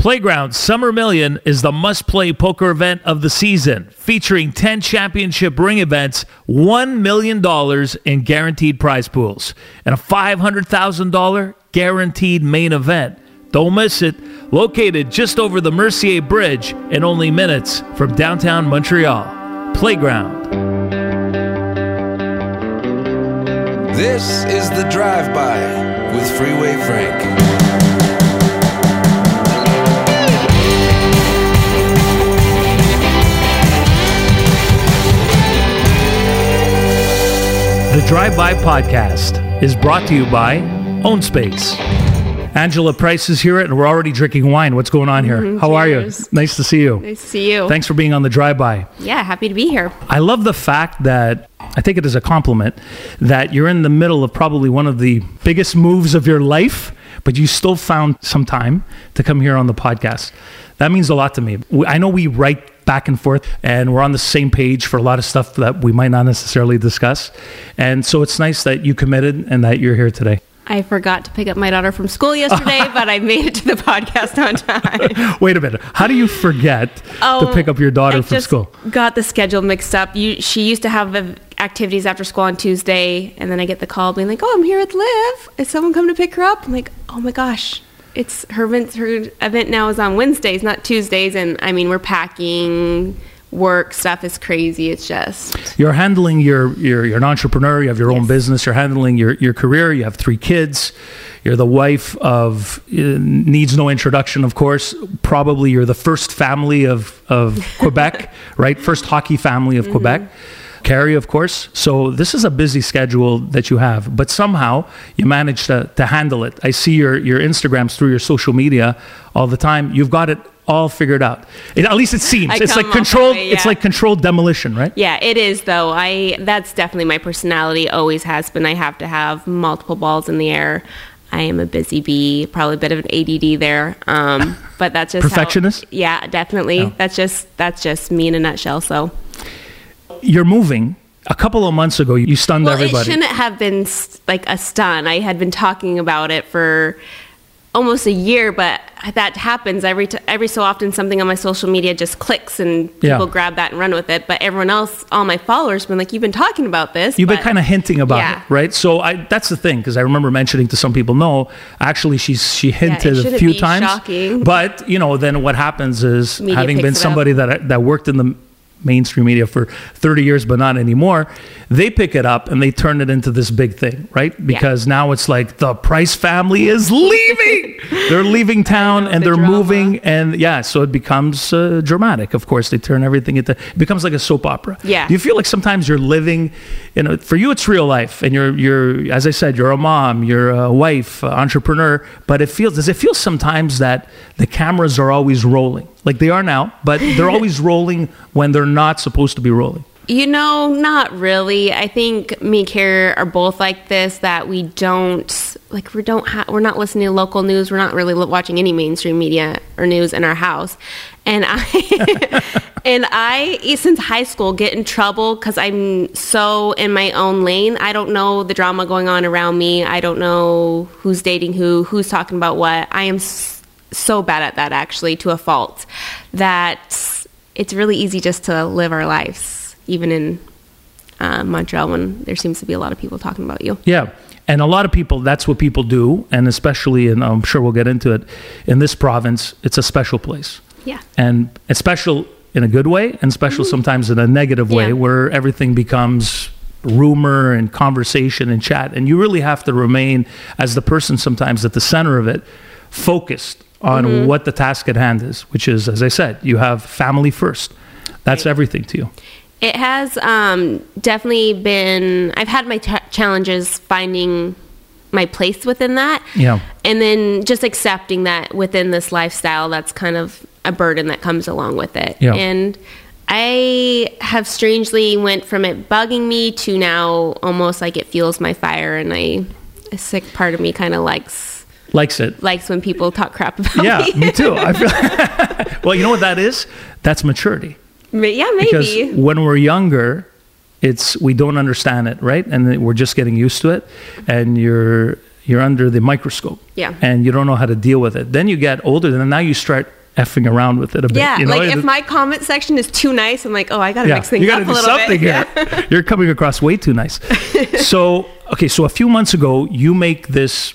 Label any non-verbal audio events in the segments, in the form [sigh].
Playground Summer Million is the must play poker event of the season, featuring 10 championship ring events, $1 million in guaranteed prize pools, and a $500,000 guaranteed main event. Don't miss it. Located just over the Mercier Bridge and only minutes from downtown Montreal. Playground. This is the Drive By with Freeway Frank. The Drive By Podcast is brought to you by Own Space. Angela Price is here, and we're already drinking wine. What's going on here? How are you? Mm-hmm. Nice to see you. Nice to see you. Thanks for being on the Drive By. Yeah, happy to be here. I love the fact that I think it is a compliment that you're in the middle of probably one of the biggest moves of your life, but you still found some time to come here on the podcast. That means a lot to me. I know we write back and forth and we're on the same page for a lot of stuff that we might not necessarily discuss. And so it's nice that you committed and that you're here today. I forgot to pick up my daughter from school yesterday, [laughs] but I made it to the podcast on time. [laughs] Wait a minute. How do you forget to Oh, pick up your daughter I from just school? Got the schedule mixed up. You, she used to have uh, activities after school on Tuesday, and then I get the call being like, "Oh, I'm here with Liv. Is someone come to pick her up?" I'm like, "Oh my gosh." It's her event. Her event now is on Wednesdays, not Tuesdays, and I mean we're packing. Work stuff is crazy. It's just you're handling your you're, you're an entrepreneur you have your own business you're handling your, your career you have three kids you're the wife of uh, needs no introduction of course probably you're the first family of of quebec [laughs] right first hockey family of quebec Carey, of course. So this is a busy schedule that you have, but somehow you manage to, to handle it. I see your, your Instagrams through your social media all the time. You've got it all figured out. It, at least it seems. I it's like controlled. way, It's like controlled demolition, right? Yeah, it is though. I that's definitely my personality. Always has been. I have to have multiple balls in the air. I am a busy bee, probably a bit of an ADD there, um, [laughs] but that's just how- Perfectionist? yeah, definitely. Yeah. That's just that's just me in a nutshell. So you're moving. A couple of months ago, you stunned well, it everybody. shouldn't have been like a stun. I had been talking about it for almost a year, but that happens every t- every so often. Something on my social media just clicks, and Yeah. people grab that and run with it. But everyone else, all my followers, been like, "You've been talking about this." You've been kind of hinting about Yeah. it, right? So I, that's the thing because I remember mentioning to some people, no, actually, she's she hinted a shouldn't few times. shocking. But you know, then what happens is Media having been up. somebody that that worked in the mainstream media for 30 years but not anymore they pick it up and they turn it into this big thing right? Because now it's like the price family is [laughs] leaving. They're leaving town and the they're drama. moving and yeah so it becomes uh, dramatic. Of course they turn everything into it becomes like a soap opera. Yeah. do you feel like sometimes you're living you know for you it's real life. And you're you're as i said you're a mom you're a wife entrepreneur but it feels does it feel sometimes that the cameras are always rolling? Like they are now but they're [laughs] always rolling when they're not supposed to be rolling You know, not really. I think me and Carey are both like this. That we don't like. We don't. Ha- we're not listening to local news. We're not really watching any mainstream media or news in our house. And I, [laughs] and I, since high school, get in trouble because I'm so in my own lane. I don't know the drama going on around me. I don't know who's dating who, who's talking about what. I am so bad at that, actually, to a fault. That it's really easy just to live our lives, even in uh, Montreal when there seems to be a lot of people talking about you. Yeah. And a lot of people, that's what people do. And especially, and I'm sure we'll get into it, in this province, it's a special place. Yeah. And it's special in a good way and special sometimes in a negative way Yeah. where everything becomes rumor and conversation and chat. And you really have to remain, as the person sometimes at the center of it, focused on what the task at hand is, which is, as I said, you have family first. That's everything to you. It has um, definitely been. I've had my t- challenges finding my place within that. Yeah. And then just accepting that within this lifestyle, that's kind of a burden that comes along with it. Yeah. And I have strangely went from it bugging me to now almost like it fuels my fire, and I a sick part of me kind of likes Likes it. likes when people talk crap about Yeah, me. me too. I feel [laughs] [laughs] well, you know what that is? That's maturity. Yeah, Because maybe. when we're younger, it's we don't understand it, right? And we're just getting used to it. And you're you're under the microscope. Yeah. And you don't know how to deal with it. Then you get older, and now you start effing around with it a bit. Yeah, you know? like if my comment section is too nice, I'm like, oh, I got to mix things you gotta a do little something bit. here. [laughs] You're coming across way too nice. [laughs] so, okay, so a few months ago, you make this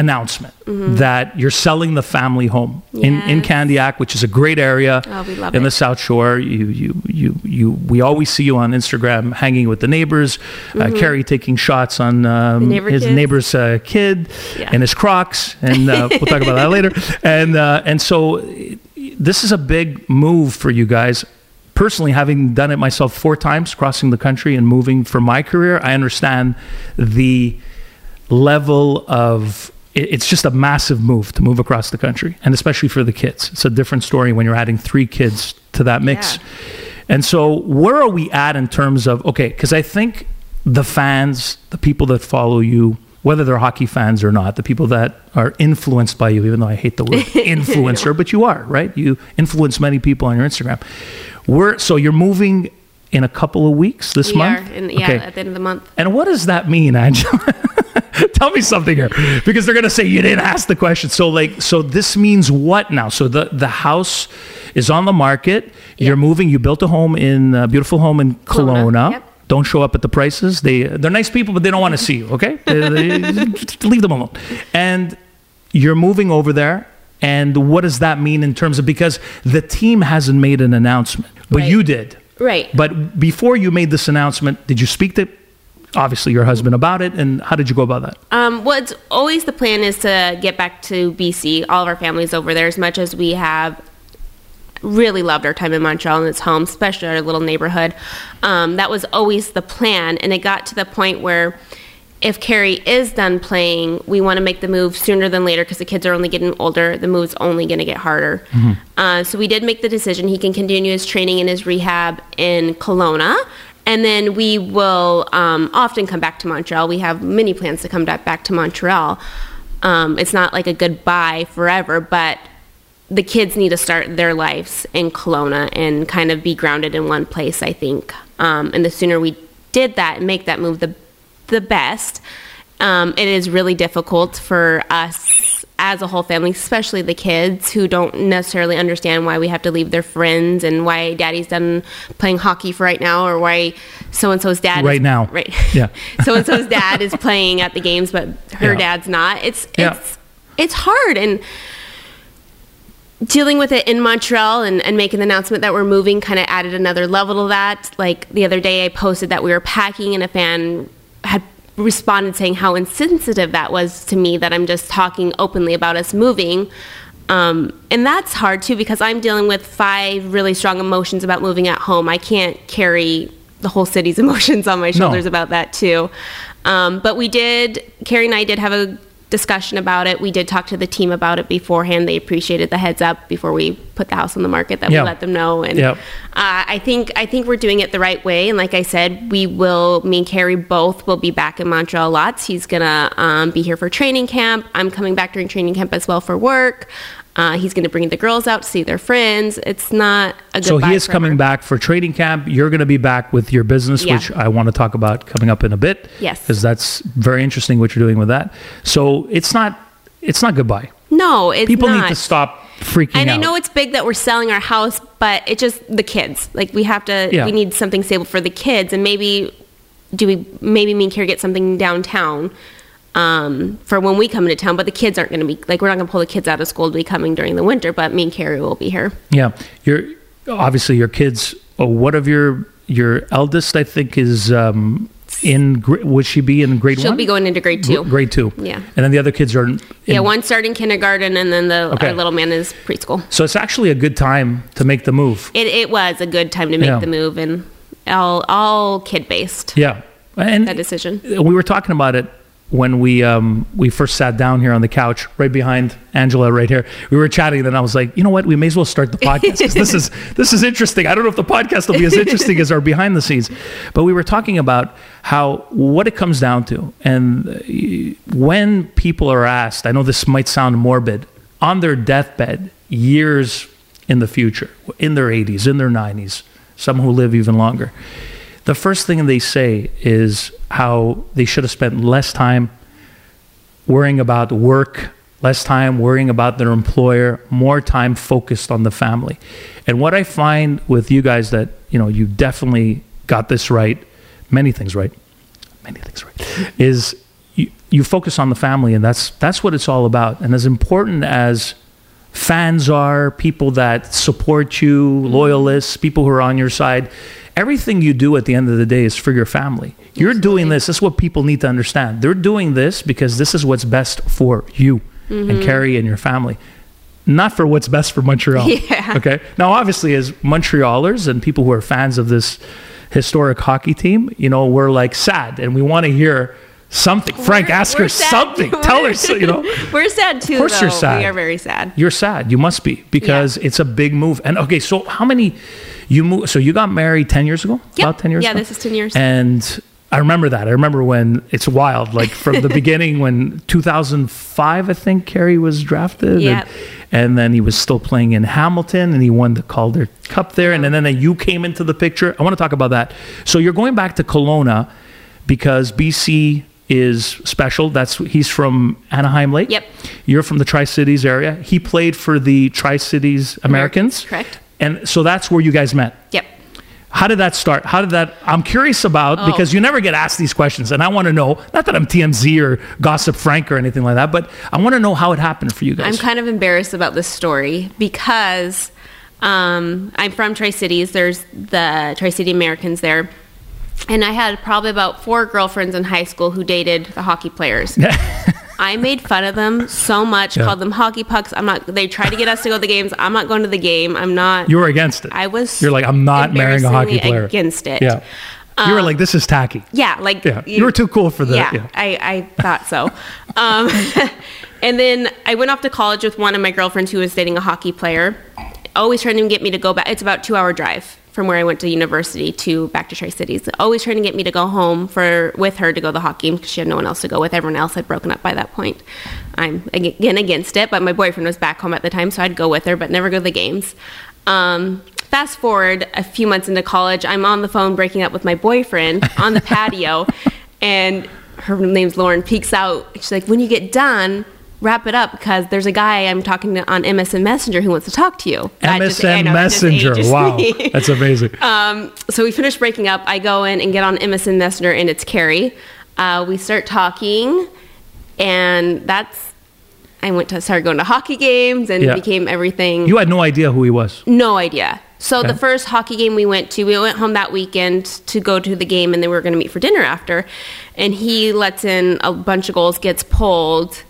announcement that you're selling the family home in, in Mm-hmm. Candiac, which is a great area Oh, we love in it. the South Shore. You, you, you, you, we always see you on Instagram hanging with the neighbors. Uh, Carey taking shots on um, Mm-hmm. neighbor his kids. neighbor's uh, kid Yeah. and his Crocs, and uh, we'll talk about that [laughs] later. And uh, and so this is a big move for you guys. Personally, having done it myself four times, crossing the country and moving for my career, I understand the level of it's just a massive move to move across the country and especially for the kids it's a different story when you're adding three kids to that mix Yeah. and so where are we at in terms of okay because i think the fans the people that follow you whether they're hockey fans or not the people that are influenced by you even though i hate the word [laughs] influencer but you are right you influence many people on your instagram we're so you're moving in a couple of weeks this We month in, yeah, at the end of the month. and what does that mean, Angela? [laughs] [laughs] Tell me something here, because they're gonna say you didn't ask the question. So, like, so this means what now? So the the house is on the market. You're moving. You built a home in a beautiful home in Kelowna. Kelowna, yep. Don't show up at the prices. They they're nice people, but they don't want to see you. Okay, They- they- [laughs] leave them alone. And you're moving over there. And what does that mean in terms of because the team hasn't made an announcement, but Right. you did. Right. But before you made this announcement, did you speak to obviously your husband about it? And how did you go about that? Um, it's always the plan is to get back to BC. All of our families over there, as much as we have really loved our time in Montreal and its home, especially our little neighborhood. Um, that was always the plan, and it got to the point where if Carey is done playing, we want to make the move sooner than later because the kids are only getting older. The move's only going to get harder. Uh, so we did make the decision. He can continue his training and his rehab in Kelowna. And then we will um, often come back to Montreal. We have many plans to come back to Montreal. Um, it's not like a goodbye forever, but the kids need to start their lives in Kelowna and kind of be grounded in one place, I think. Um, and the sooner we did that and make that move, the the best. Um, it is really difficult for us as a whole family, especially the kids who don't necessarily understand why we have to leave their friends and why daddy's done playing hockey for right now or why so and so's dad Right is, now. right Yeah. [laughs] so and so's dad is playing at the games but her Yeah. dad's not it's Yeah. it's it's hard and dealing with it in Montreal and, and making the announcement that we're moving kind of added another level to that. Like the other day, I posted that we were packing, and a fan responded saying how insensitive that was to me that I'm just talking openly about us moving. Um, and that's hard too because I'm dealing with five really strong emotions about moving at home. I can't carry the whole city's [laughs] emotions on my shoulders about that too. Um, but we did, Carey and I did have a discussion about it. We did talk to the team about it beforehand. They appreciated the heads up before we put the house on the market that Yeah. we let them know. And uh, I think I think we're doing it the right way. And like I said, we will. Me and Carey both will be back in Montreal lots. He's gonna um, be here for training camp. I'm coming back during training camp as well for work. Uh, he's going to bring the girls out to see their friends. It's not a good. So he is coming back for trading camp. You're going to be back with your business, Yeah. which I want to talk about coming up in a bit. Yes. because that's very interesting what you're doing with that. So it's not it's not goodbye. No, it's People not. need to stop freaking And out. And I know it's big that we're selling our house, but it just the kids. Like we have to. Yeah. We need something stable for the kids, and maybe do we? Maybe me and Carey get something downtown um, for when we come into town. But the kids aren't going to be like we're not going to pull the kids out of school to be coming during the winter. But me and Carey will be here. Yeah, your obviously your kids. Oh, what of your your eldest? I think is um, in. Would she be in grade one? She'll one? be going into grade two. Gr- Grade two. Yeah. and then the other kids are. In, yeah, one starting kindergarten, and then the Okay. our little man is preschool. So it's actually a good time to make the move. It, it was a good time to make Yeah. the move, and all all kid based. Yeah, and That decision. we were talking about it when we um, we first sat down here on the couch, right behind Angela, right here. We were chatting, and then I was like, you know what? We may as well start the podcast 'cause this is [laughs] this is interesting. I don't know if the podcast will be as interesting as our behind the scenes, but we were talking about how what it comes down to, and uh, when people are asked, I know this might sound morbid, on their deathbed, years in the future, in their 80s, in their 90s, some who live even longer the first thing they say is how they should have spent less time worrying about work, less time worrying about their employer, more time focused on the family. And what I find with you guys that, you know, you definitely got this right, many things right, many things right, is you, you focus on the family and that's that's what it's all about. And as important as fans are, people that support you, loyalists, people who are on your side, everything you do at the end of the day is for your family. You're doing this. This is what people need to understand. They're doing this because this is what's best for you and mm-hmm. Carey and your family, not for what's best for Montreal. [laughs] Yeah. Okay. Now, obviously, as Montrealers and people who are fans of this historic hockey team, you know, we're like sad and we want to hear something. Frank, We're- ask her sad. something. Tell her, so- you know. [laughs] We're sad too. Of course though. you're sad. We are very sad. You're sad. You must be because it's a big move. And okay, so how many you move? So you got married ten years ago? Yep. About ten years. Yeah, ago? this is 10 years. And I remember that. I remember when it's wild. Like from the [laughs] beginning, when 2005, I think Carey was drafted. Yep. And, and then he was still playing in Hamilton, and he won the Calder Cup there. And then, then you came into the picture. I want to talk about that. So you're going back to Kelowna because BC is special. That's he's from Anahim Lake. Yep. You're from the Tri Cities area. He played for the Tri Cities Americans. Americans, correct. And so that's where you guys met. Yep. How did that start? How did that? I'm curious about Oh. because you never get asked these questions, and I want to know. Not that I'm TMZ or Gossip Frank or anything like that, but I want to know how it happened for you guys. I'm kind of embarrassed about this story because um, I'm from Tri Cities. There's the Tri City Americans there. And I had probably about four girlfriends in high school who dated the hockey players. [laughs] I made fun of them so much, Yeah. called them hockey pucks. I'm not. They tried to get us to go to the games. I'm not going to the game. I'm not. you were against it. I was. You're like, I'm not marrying a hockey player. Against it. Yeah. you were like, this is tacky. Yeah, like Yeah. You were too cool for that. Yeah, Yeah. I, I thought so. [laughs] um, [laughs] and then I went off to college with one of my girlfriends who was dating a hockey player. Always trying to get me to go back. It's about two hour drive from where I went to university to back to Tri Cities. Always trying to get me to go home for with her to go to the hockey game because she had no one else to go with. Everyone else had broken up by that point. I'm again against it, but my boyfriend was back home at the time, so I'd go with her, but never go to the games. Um, fast forward a few months into college, I'm on the phone breaking up with my boyfriend [laughs] on the patio, and her name's Lauren peeks out. She's like, "When you get done." Wrap it up because there's a guy I'm talking to on MSN Messenger who wants to talk to you. That just- MSN know, Messenger. Wow. That's amazing. [laughs] Um, so we finish breaking up. I go in and get on MSN Messenger, and it's Carey. Uh, we start talking, and that's. I went to started going to hockey games and Yeah. became everything. you had no idea who he was. no idea. So Okay. the first hockey game we went to, we went home that weekend to go to the game, and then we were going to meet for dinner after. And he lets in a bunch of goals, gets pulled.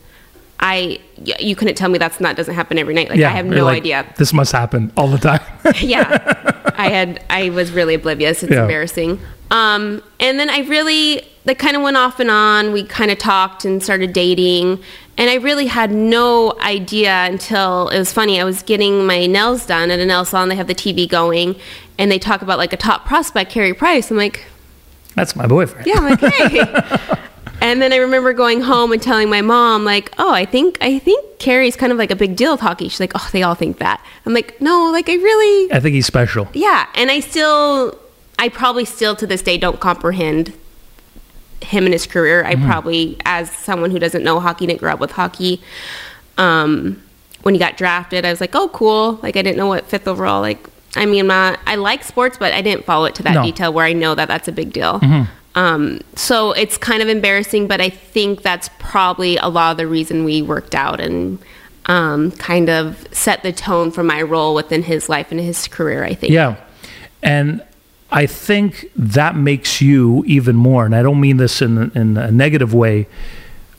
I, you couldn't tell me that's not doesn't happen every night. Like I have no like, idea. This must happen all the time. [laughs] yeah i had i was really oblivious it's Yeah. embarrassing um, and then i really that kind of went off and on we kind of talked and started dating and i really had no idea until it was funny i was getting my nails done at a nail salon they have the tv going and they talk about like a top prospect Carey price i'm like That's my boyfriend. yeah i'm like hey [laughs] [laughs] and then i remember going home and telling my mom like oh i think i think carey's kind of like a big deal with hockey she's like oh they all think that i'm like no like i really I think he's special. yeah, and I still, I probably still to this day don't comprehend him and his career. I probably, as someone who doesn't know hockey, didn't grow up with hockey. Um, when he got drafted, I was like, oh, cool. Like I didn't know what fifth overall. Like, I mean, my, I like sports, but I didn't follow it to that No. detail where I know that that's a big deal. Um, so it's kind of embarrassing, but I think that's probably a lot of the reason we worked out and um, kind of set the tone for my role within his life and his career. I think. Yeah. And I think that makes you even more, and I don't mean this in, in a negative way,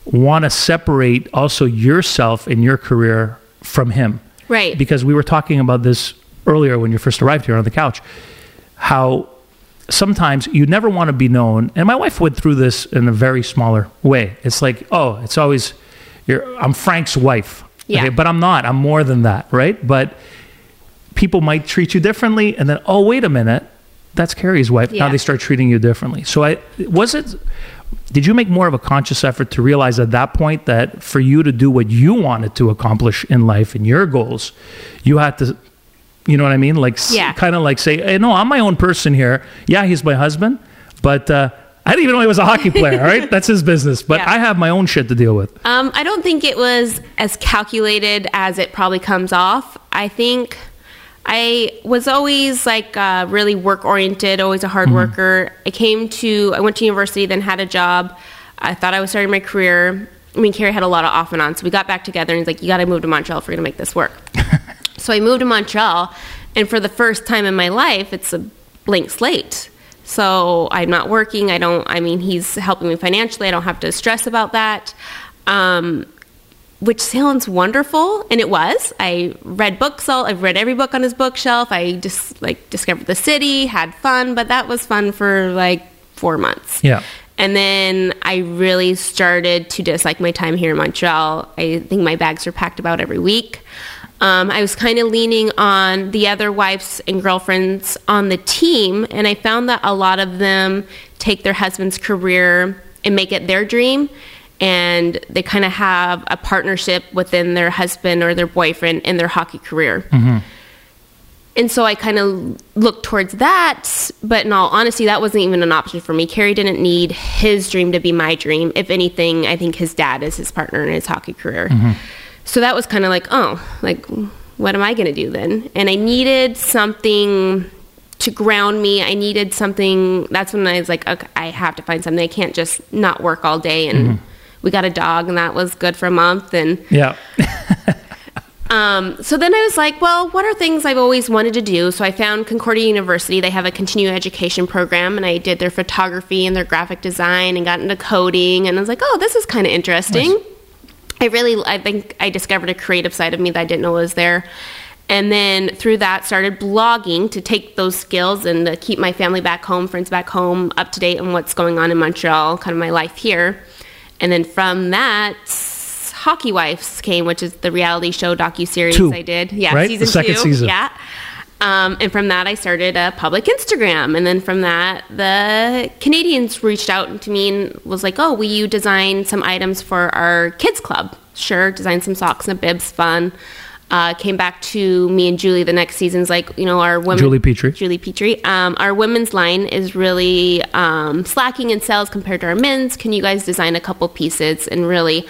want to separate also yourself and your career from him. Right. Because we were talking about this earlier when you first arrived here on the couch, how sometimes you never want to be known. And my wife went through this in a very smaller way. It's like, oh, it's always, you're, I'm Frank's wife. Yeah. but I'm not. I'm more than that, right? But people might treat you differently, and then, oh, wait a minute, that's Carey's wife. Now they start treating you differently. So, I was it. Did you make more of a conscious effort to realize at that point that for you to do what you wanted to accomplish in life and your goals, you had to, you know what I mean? Like, Yeah. kind of like say, hey, no, I'm my own person here. Yeah, he's my husband, but uh, I didn't even know he was a hockey [laughs] player. All right, that's his business. But Yeah. I have my own shit to deal with. Um, I don't think it was as calculated as it probably comes off. I think I was always like uh, really work oriented, always a hard worker. I came to, I went to university, then had a job. I thought I was starting my career. I mean, Carey had a lot of off and on, so we got back together, and he's like, "You got to move to Montreal if we're gonna make this work." [laughs] so I moved to Montreal, and for the first time in my life, it's a blank slate. So I'm not working. I don't. I mean, he's helping me financially. I don't have to stress about that. Um, which sounds wonderful, and it was. I read books. All I've read every book on his bookshelf. I just like discovered the city, had fun, but that was fun for like four months. Yeah. And then I really started to dislike my time here in Montreal. I think my bags were packed about every week. Um, I was kind of leaning on the other wives and girlfriends on the team, and I found that a lot of them take their husband's career and make it their dream. And they kind of have a partnership within their husband or their boyfriend in their hockey career. And so I kind of looked towards that, but in all honesty, that wasn't even an option for me. Carey didn't need his dream to be my dream. If anything, I think his dad is his partner in his hockey career. So that was kind of like, oh, like, what am I going to do then? And I needed something to ground me. I needed something. That's when I was like, okay, I have to find something. I can't just not work all day. And we got a dog, and that was good for a month. And Yeah. [laughs] um, so then I was like, well, what are things I've always wanted to do? So I found Concordia University. They have a continuing education program, and I did their photography and their graphic design and got into coding. And I was like, oh, this is kind of interesting. I really, I think I discovered a creative side of me that I didn't know was there. And then through that, started blogging to take those skills and to keep my family back home, friends back home, up to date on what's going on in Montreal, kind of my life here. And then from that, Hockey Wives came, which is the reality show docu series I did. Yeah, right? season The second two. season. Yeah. Um, and from that, I started a public Instagram. And then from that, the Canadiens reached out to me and was like, oh, will you design some items for our kids club? Sure, design some socks and bibs, fun. Uh, came back to me and Julie the next season's like, you know, our women. Julie Petry. Julie Petry. Um, our women's line is really um, slacking in sales compared to our men's. Can you guys design a couple pieces and really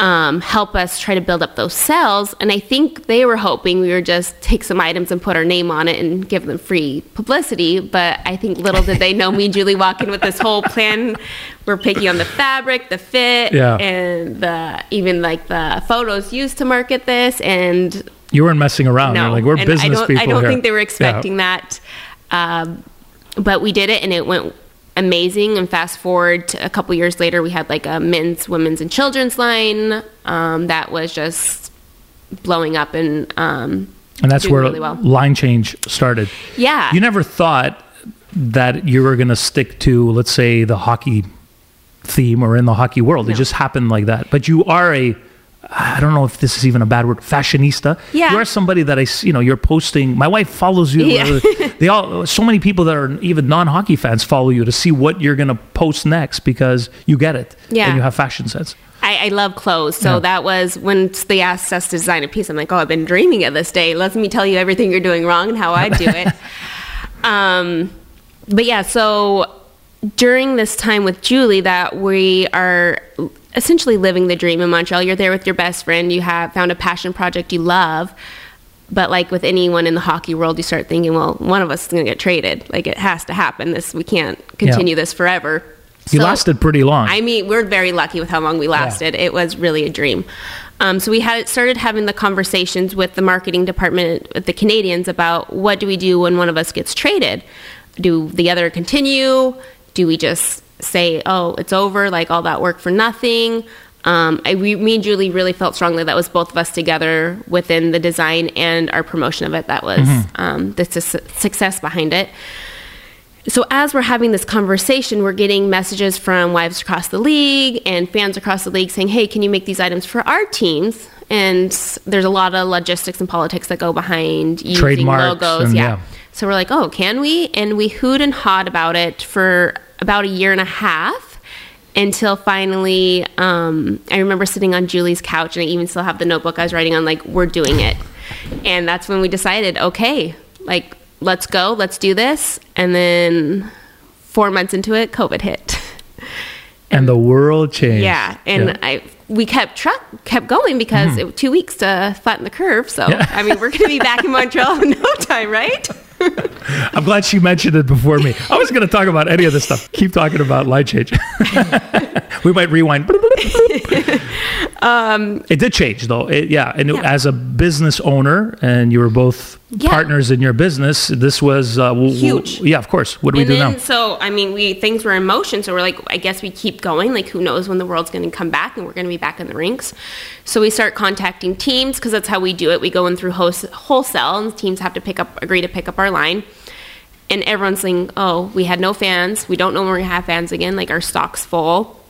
um, help us try to build up those sales? And I think they were hoping we would just take some items and put our name on it and give them free publicity. But I think little did they know me and [laughs] Julie walk in with this whole plan. We're picking on the fabric, the fit, Yeah. and the even like the photos used to market this and You weren't messing around. You're like, we're and business I don't, people I don't here. think they were Yeah. expecting that. Um, but we did it and it went amazing. And fast forward to a couple years later, we had like a men's, women's, and children's line um, that was just blowing up and um, And that's where really well. line change started. Yeah. You never thought that you were going to stick to, let's say, the hockey theme or in the hockey world. It just happened like that. But you are a, I don't know if this is even a bad word, fashionista. Yeah. You are somebody that I, you know, you're posting. My wife follows you. Yeah. [laughs] they all, so many people that are even non hockey fans follow you to see what you're going to post next because you get it. Yeah. And you have fashion sense. I, I love clothes. So Yeah. that was when they asked us to design a piece. I'm like, oh, I've been dreaming of this day. Let me tell you everything you're doing wrong and how I do it. [laughs] um, but yeah, so during this time with Julie, that we are essentially living the dream in Montreal. You're there with your best friend. You have found a passion project you love. But like with anyone in the hockey world, you start thinking, well, one of us is going to get traded. Like it has to happen. This we can't continue this forever. You So- lasted pretty long. I mean, we're very lucky with how long we lasted. It was really a dream. Um, so we had started having the conversations with the marketing department with the Canadiens about what do we do when one of us gets traded? Do the other continue? Do we just say, oh, it's over, like all that work for nothing? Um, I, we, me and Julie really felt strongly that was both of us together within the design and our promotion of it. That was um, the su- success behind it. So as we're having this conversation, we're getting messages from wives across the league and fans across the league saying, "Hey, can you make these items for our teams?" And there's a lot of logistics and politics that go behind using Trademarks logos. and- yeah. yeah. So we're like, "Oh, can we?" And we hooed and hawed about it for about a year and a half until finally um, I remember sitting on Julie's couch and I even still have the notebook I was writing on like we're doing it. And that's when we decided, okay, like let's go, let's do this. And then four months into it, COVID hit. [laughs] and the world changed. Yeah, and Yeah. I we kept truck kept going because it was two weeks to flatten the curve. So Yeah. I mean, we're going to be back in [laughs] Montreal in no time, right? [laughs] I'm glad she mentioned it before me. I wasn't going to talk about any of this stuff. Keep talking about light change. [laughs] we might rewind. [laughs] it did change, though. It, yeah, and Um, Yeah. as a business owner, and you were both Yeah. partners in your business, this was uh, w- w- Huge. yeah, of course. What do we do then now? so I mean, we things were in motion. So we're like, I guess we keep going. Like, who knows when the world's going to come back and we're going to be back in the rinks. So we start contacting teams because that's how we do it. We go in through wholes- wholesale, and teams have to pick up, agree to pick up our line. And everyone's saying, "Oh, we had no fans. We don't know when we're gonna have fans again. Like our stock's full."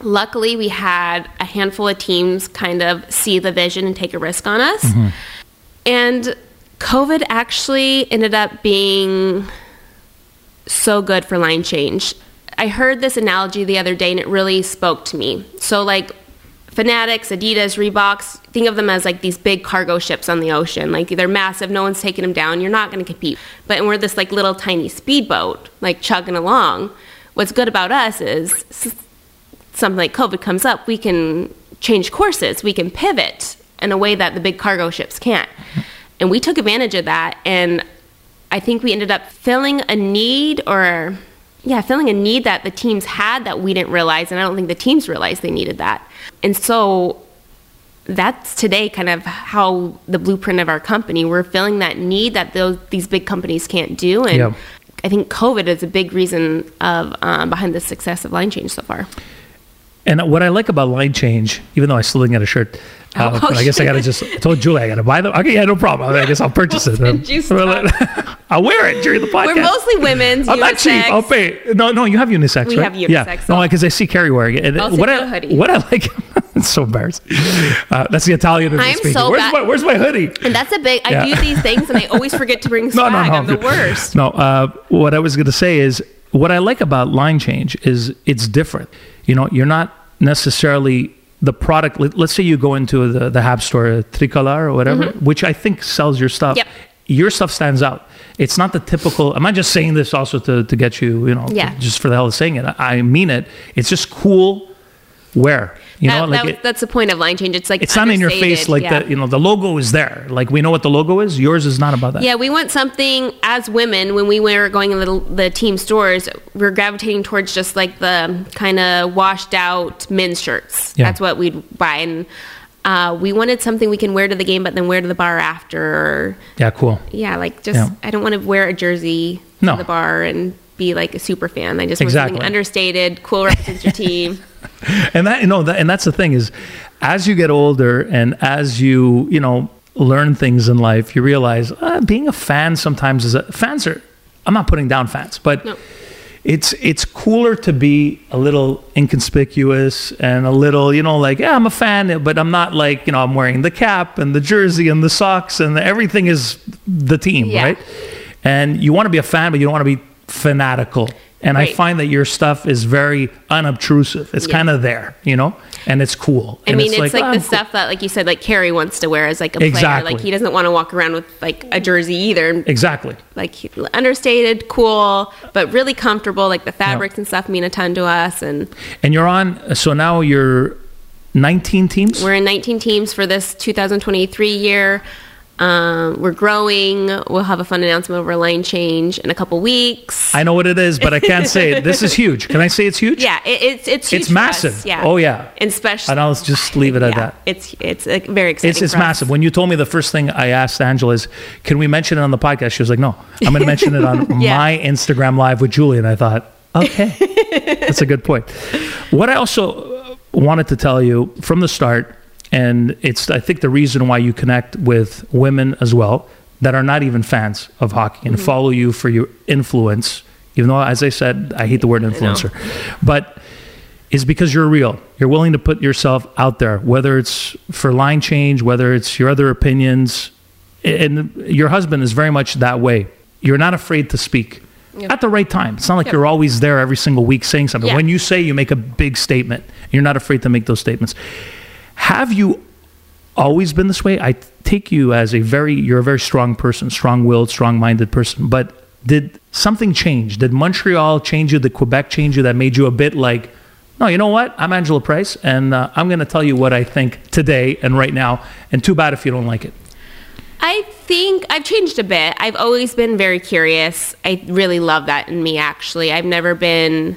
Luckily, we had a handful of teams kind of see the vision and take a risk on us. And COVID actually ended up being so good for line change. I heard this analogy the other day and it really spoke to me. So, like Fanatics, Adidas, Reeboks, think of them as like these big cargo ships on the ocean. Like they're massive, no one's taking them down, you're not going to compete. But we're this like little tiny speedboat, like chugging along. What's good about us is something like COVID comes up, we can change courses, we can pivot in a way that the big cargo ships can't. And we took advantage of that. And I think we ended up filling a need or, yeah, filling a need that the teams had that we didn't realize. And I don't think the teams realized they needed that. And so that's today kind of how the blueprint of our company. We're filling that need that those these big companies can't do. And Yeah. I think COVID is a big reason of um, behind the success of line change so far. And what I like about line change, even though I still didn't get a shirt, uh, Oh, but I guess I got to just I told Julie I got to buy them. Okay, yeah, no problem. I guess I'll purchase [laughs] it. Well, did [laughs] you I'll wear it during the podcast. We're mostly women's. I'm not cheap. I'll pay. No, no, you have unisex, We right? have Yeah. unisex, No, so- because I see Carey wearing it. And I'll what I hoodie. what I like, [laughs] it's so embarrassing. Uh, that's the Italian I'm speaking. so where's bad- my Where's my hoodie? And that's a big. I Yeah. do these things, and I always forget to bring No, swag. no, no. I'm the worst. No, uh, what I was to say is what I like about line change is it's different. You know, you're not necessarily the product. Let, us say you go into the the Hab store, Tricolor or whatever, which I think sells your stuff. Mm-hmm. Yep. Your stuff stands out. It's not the typical. i'm I just saying this also to, to get you, you know, Yeah. just for the hell of saying it? I, I mean it. It's just cool wear. You know, like that- it- that's the point of line change. It's like it's not in your face like yeah. that. You know, the logo is there. Like we know what the logo is. Yours is not about that. Yeah, we want something as women when we were going in the, the team stores, we're gravitating towards just like the kind of washed out men's shirts. Yeah. That's what we'd buy. And uh, we wanted something we can wear to the game, but then wear to the bar after. Or, Yeah. Cool. yeah, like just, Yeah. I don't want to wear a jersey No. to the bar and be like a super fan. I just want something understated, cool represents your team. [laughs] and that you know that, and that's the thing is as you get older and as you you know learn things in life you realize uh, being a fan sometimes is a, fans are i'm not putting down fans but No. it's it's cooler to be a little inconspicuous and a little you know like yeah i'm a fan but i'm not like you know i'm wearing the cap and the jersey and the socks and everything is the team Yeah. right and you want to be a fan but you don't want to be fanatical and i find that your stuff is very unobtrusive it's Yeah. kind of there you know and it's cool I And mean, it's, like, "Oh, the cool." stuff that, like you said, like Carey wants to wear as like a player. Exactly. Like he doesn't want to walk around with like a jersey either. exactly like understated, cool, but really comfortable. Like the fabrics and stuff mean a ton to us, and and you're on so now you're 19 teams we're in 19 teams for this 2023 year. Um, we're growing. We'll have a fun announcement over a line change in a couple weeks. i know what it is but i can't say it this is huge can i say it's huge yeah, it, it's it's huge It's massive. us, Yeah. Oh, yeah. And especially. and i'll just leave it at yeah, that It's it's uh, very exciting. It's, it's massive. When you told me the first thing I asked Angela is, can we mention it on the podcast? She was like, no, I'm going to mention it on [laughs] Yeah. my Instagram live with Julie. And I thought, okay, [laughs] that's a good point. What I also wanted to tell you from the start, and it's, I think, the reason why you connect with women as well that are not even fans of hockey and mm-hmm. follow you for your influence, even though, as I said, I hate the word influencer, but is because you're real. You're willing to put yourself out there, whether it's for line change, whether it's your other opinions. And your husband is very much that way. You're not afraid to speak at the right time. It's not like Yep. you're always there every single week saying something. Yeah. When you say, you make a big statement. You're not afraid to make those statements. Have you always been this way? I take you as a very, you're a very strong person, strong willed, strong minded person. But did something change? Did Montreal change you? Did Quebec change you that made you a bit like, no, you know what? I'm Angela Price, and uh, I'm going to tell you what I think today and right now. And too bad if you don't like it. I think I've changed a bit. I've always been very curious. I really love that in me, actually. I've never been.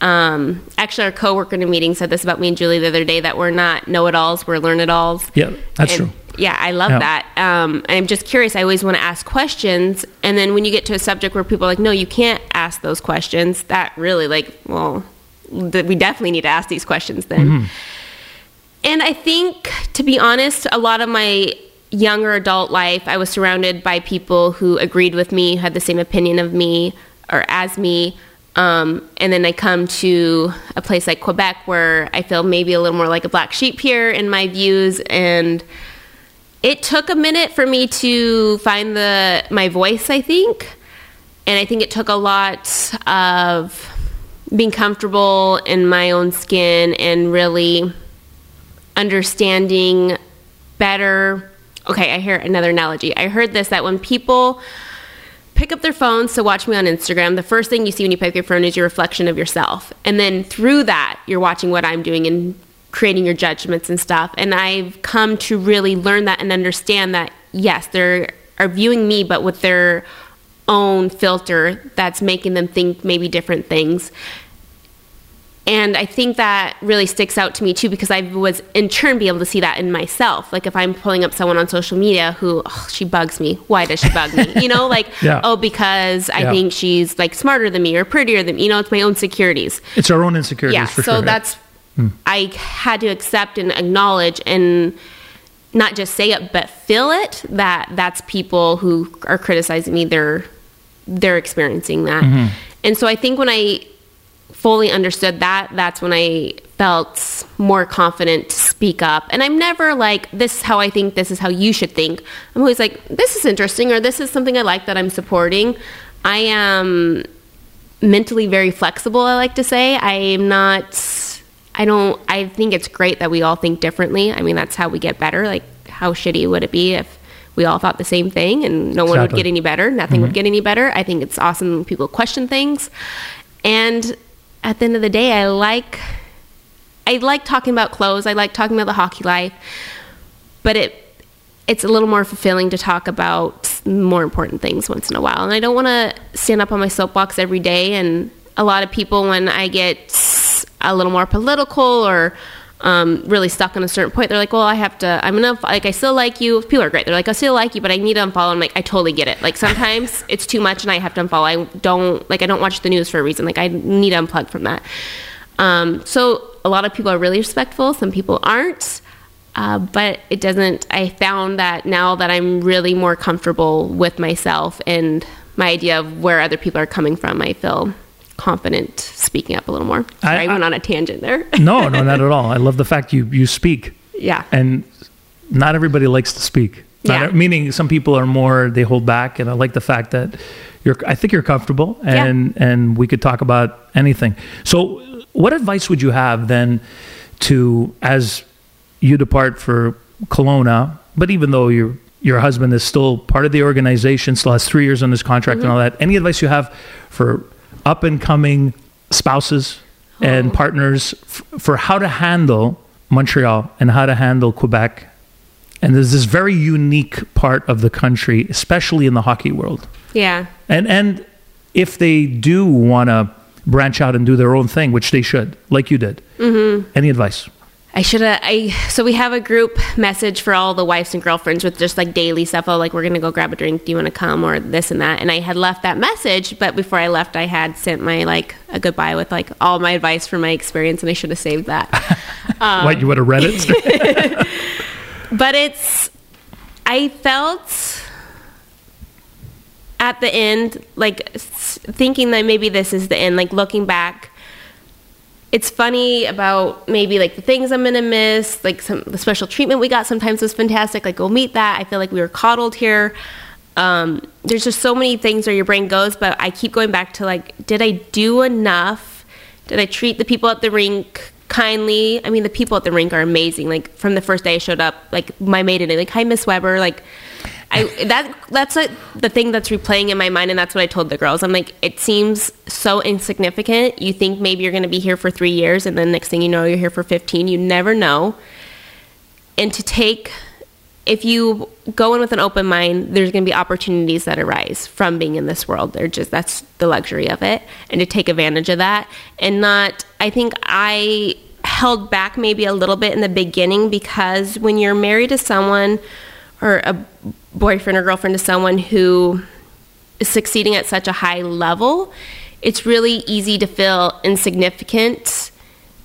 Um, actually, our coworker in a meeting said this about me and Julie the other day that we're not know it alls, we're learn it alls. Yeah, that's And, true. Yeah, I love Yeah. that. Um, I'm just curious. I always want to ask questions, and then when you get to a subject where people are like, "No, you can't ask those questions," that really like, well, th- we definitely need to ask these questions then. Mm-hmm. And I think, to be honest, a lot of my younger adult life, I was surrounded by people who agreed with me, had the same opinion of me or as me. Um, and then I come to a place like Quebec where I feel maybe a little more like a black sheep here in my views. And it took a minute for me to find the my voice, I think. And I think it took a lot of being comfortable in my own skin and really understanding better. Okay, I hear another analogy. I heard this that when people pick up their phones to watch me on Instagram, the first thing you see when you pick up your phone is your reflection of yourself. And then through that, you're watching what I'm doing and creating your judgments and stuff. And I've come to really learn that and understand that, yes, they are viewing me, but with their own filter that's making them think maybe different things. And I think that really sticks out to me too because I was in turn be able to see that in myself. Like if I'm pulling up someone on social media who oh, she bugs me, why does she bug me? [laughs] You know, like Yeah. oh because I Yeah. think she's like smarter than me or prettier than me. You know, it's my own insecurities. It's our own insecurities Yeah, so sure. that's I had to accept and acknowledge and not just say it but feel it that that's people who are criticizing me they're they're experiencing that. Mm-hmm. And so I think when I fully understood that, that's when I felt more confident to speak up. And I'm never like, this is how I think, this is how you should think. I'm always like, this is interesting, or this is something I like that I'm supporting. I am mentally very flexible, I like to say. I am not, I don't, I think it's great that we all think differently. I mean, that's how we get better. Like, how shitty would it be if we all thought the same thing and no one would get any better? Nothing would mm-hmm. get any better. I think it's awesome when people question things. And at the end of the day, I like, I like talking about clothes. I like talking about the hockey life, but it, it's a little more fulfilling to talk about more important things once in a while. And I don't want to stand up on my soapbox every day. And a lot of people, when I get a little more political or um, really stuck on a certain point, they're like, "Well, I have to. I'm gonna like. I still like you. People are great. They're like, I still like you, but I need to unfollow." I'm like, I totally get it. Like sometimes [laughs] it's too much, and I have to unfollow. I don't like. I don't watch the news for a reason. Like I need to unplug from that. Um, so a lot of people are really respectful. Some people aren't. Uh, but it doesn't. I found that now that I'm really more comfortable with myself and my idea of where other people are coming from, I feel confident speaking up a little more. Sorry, I, I- went on a tangent there. [laughs] no, no, not at [laughs] all. I love the fact you you speak, yeah. and not everybody likes to speak. Not Yeah. meaning some people are more they hold back, and I like the fact that you're. I think you're comfortable, and and we could talk about anything. So, what advice would you have then to as you depart for Kelowna? But even though your your husband is still part of the organization, still has three years on his contract and mm-hmm. all that. Any advice you have for up and coming spouses and partners f- for how to handle Montreal and how to handle Quebec? And there's this very unique part of the country, especially in the hockey world. Yeah. And and if they do want to branch out and do their own thing, which they should, like you did. Mm-hmm. Any advice? I should have. I so we have a group message for all the wives and girlfriends with just like daily stuff. Oh, like we're gonna go grab a drink. Do you want to come or this and that? And I had left that message, but before I left, I had sent my like a goodbye with like all my advice from my experience, and I should have saved that. [laughs] what you would have read it? [laughs] but it's i felt at the end like thinking that maybe this is the end like looking back it's funny about maybe like the things i'm gonna miss like some the special treatment we got sometimes was fantastic like go meet that. I feel like we were coddled here. Um, there's just so many things where your brain goes but i keep going back to like did i do enough? Did i treat the people at the rink kindly? I mean the people at the rink are amazing. Like from the first day i showed up like my maiden day like hi miss weber. Like I that that's the thing that's replaying in my mind, and that's what I told the girls. I'm like, it seems so insignificant. You think maybe you're going to be here for three years, and then next thing you know, you're here for 15. You never know. And to take, if you go in with an open mind, there's going to be opportunities that arise from being in this world. They're just that's the luxury of it, and to take advantage of that, and not. I think I held back maybe a little bit in the beginning because when you're married to someone or a boyfriend or girlfriend to someone who is succeeding at such a high level, it's really easy to feel insignificant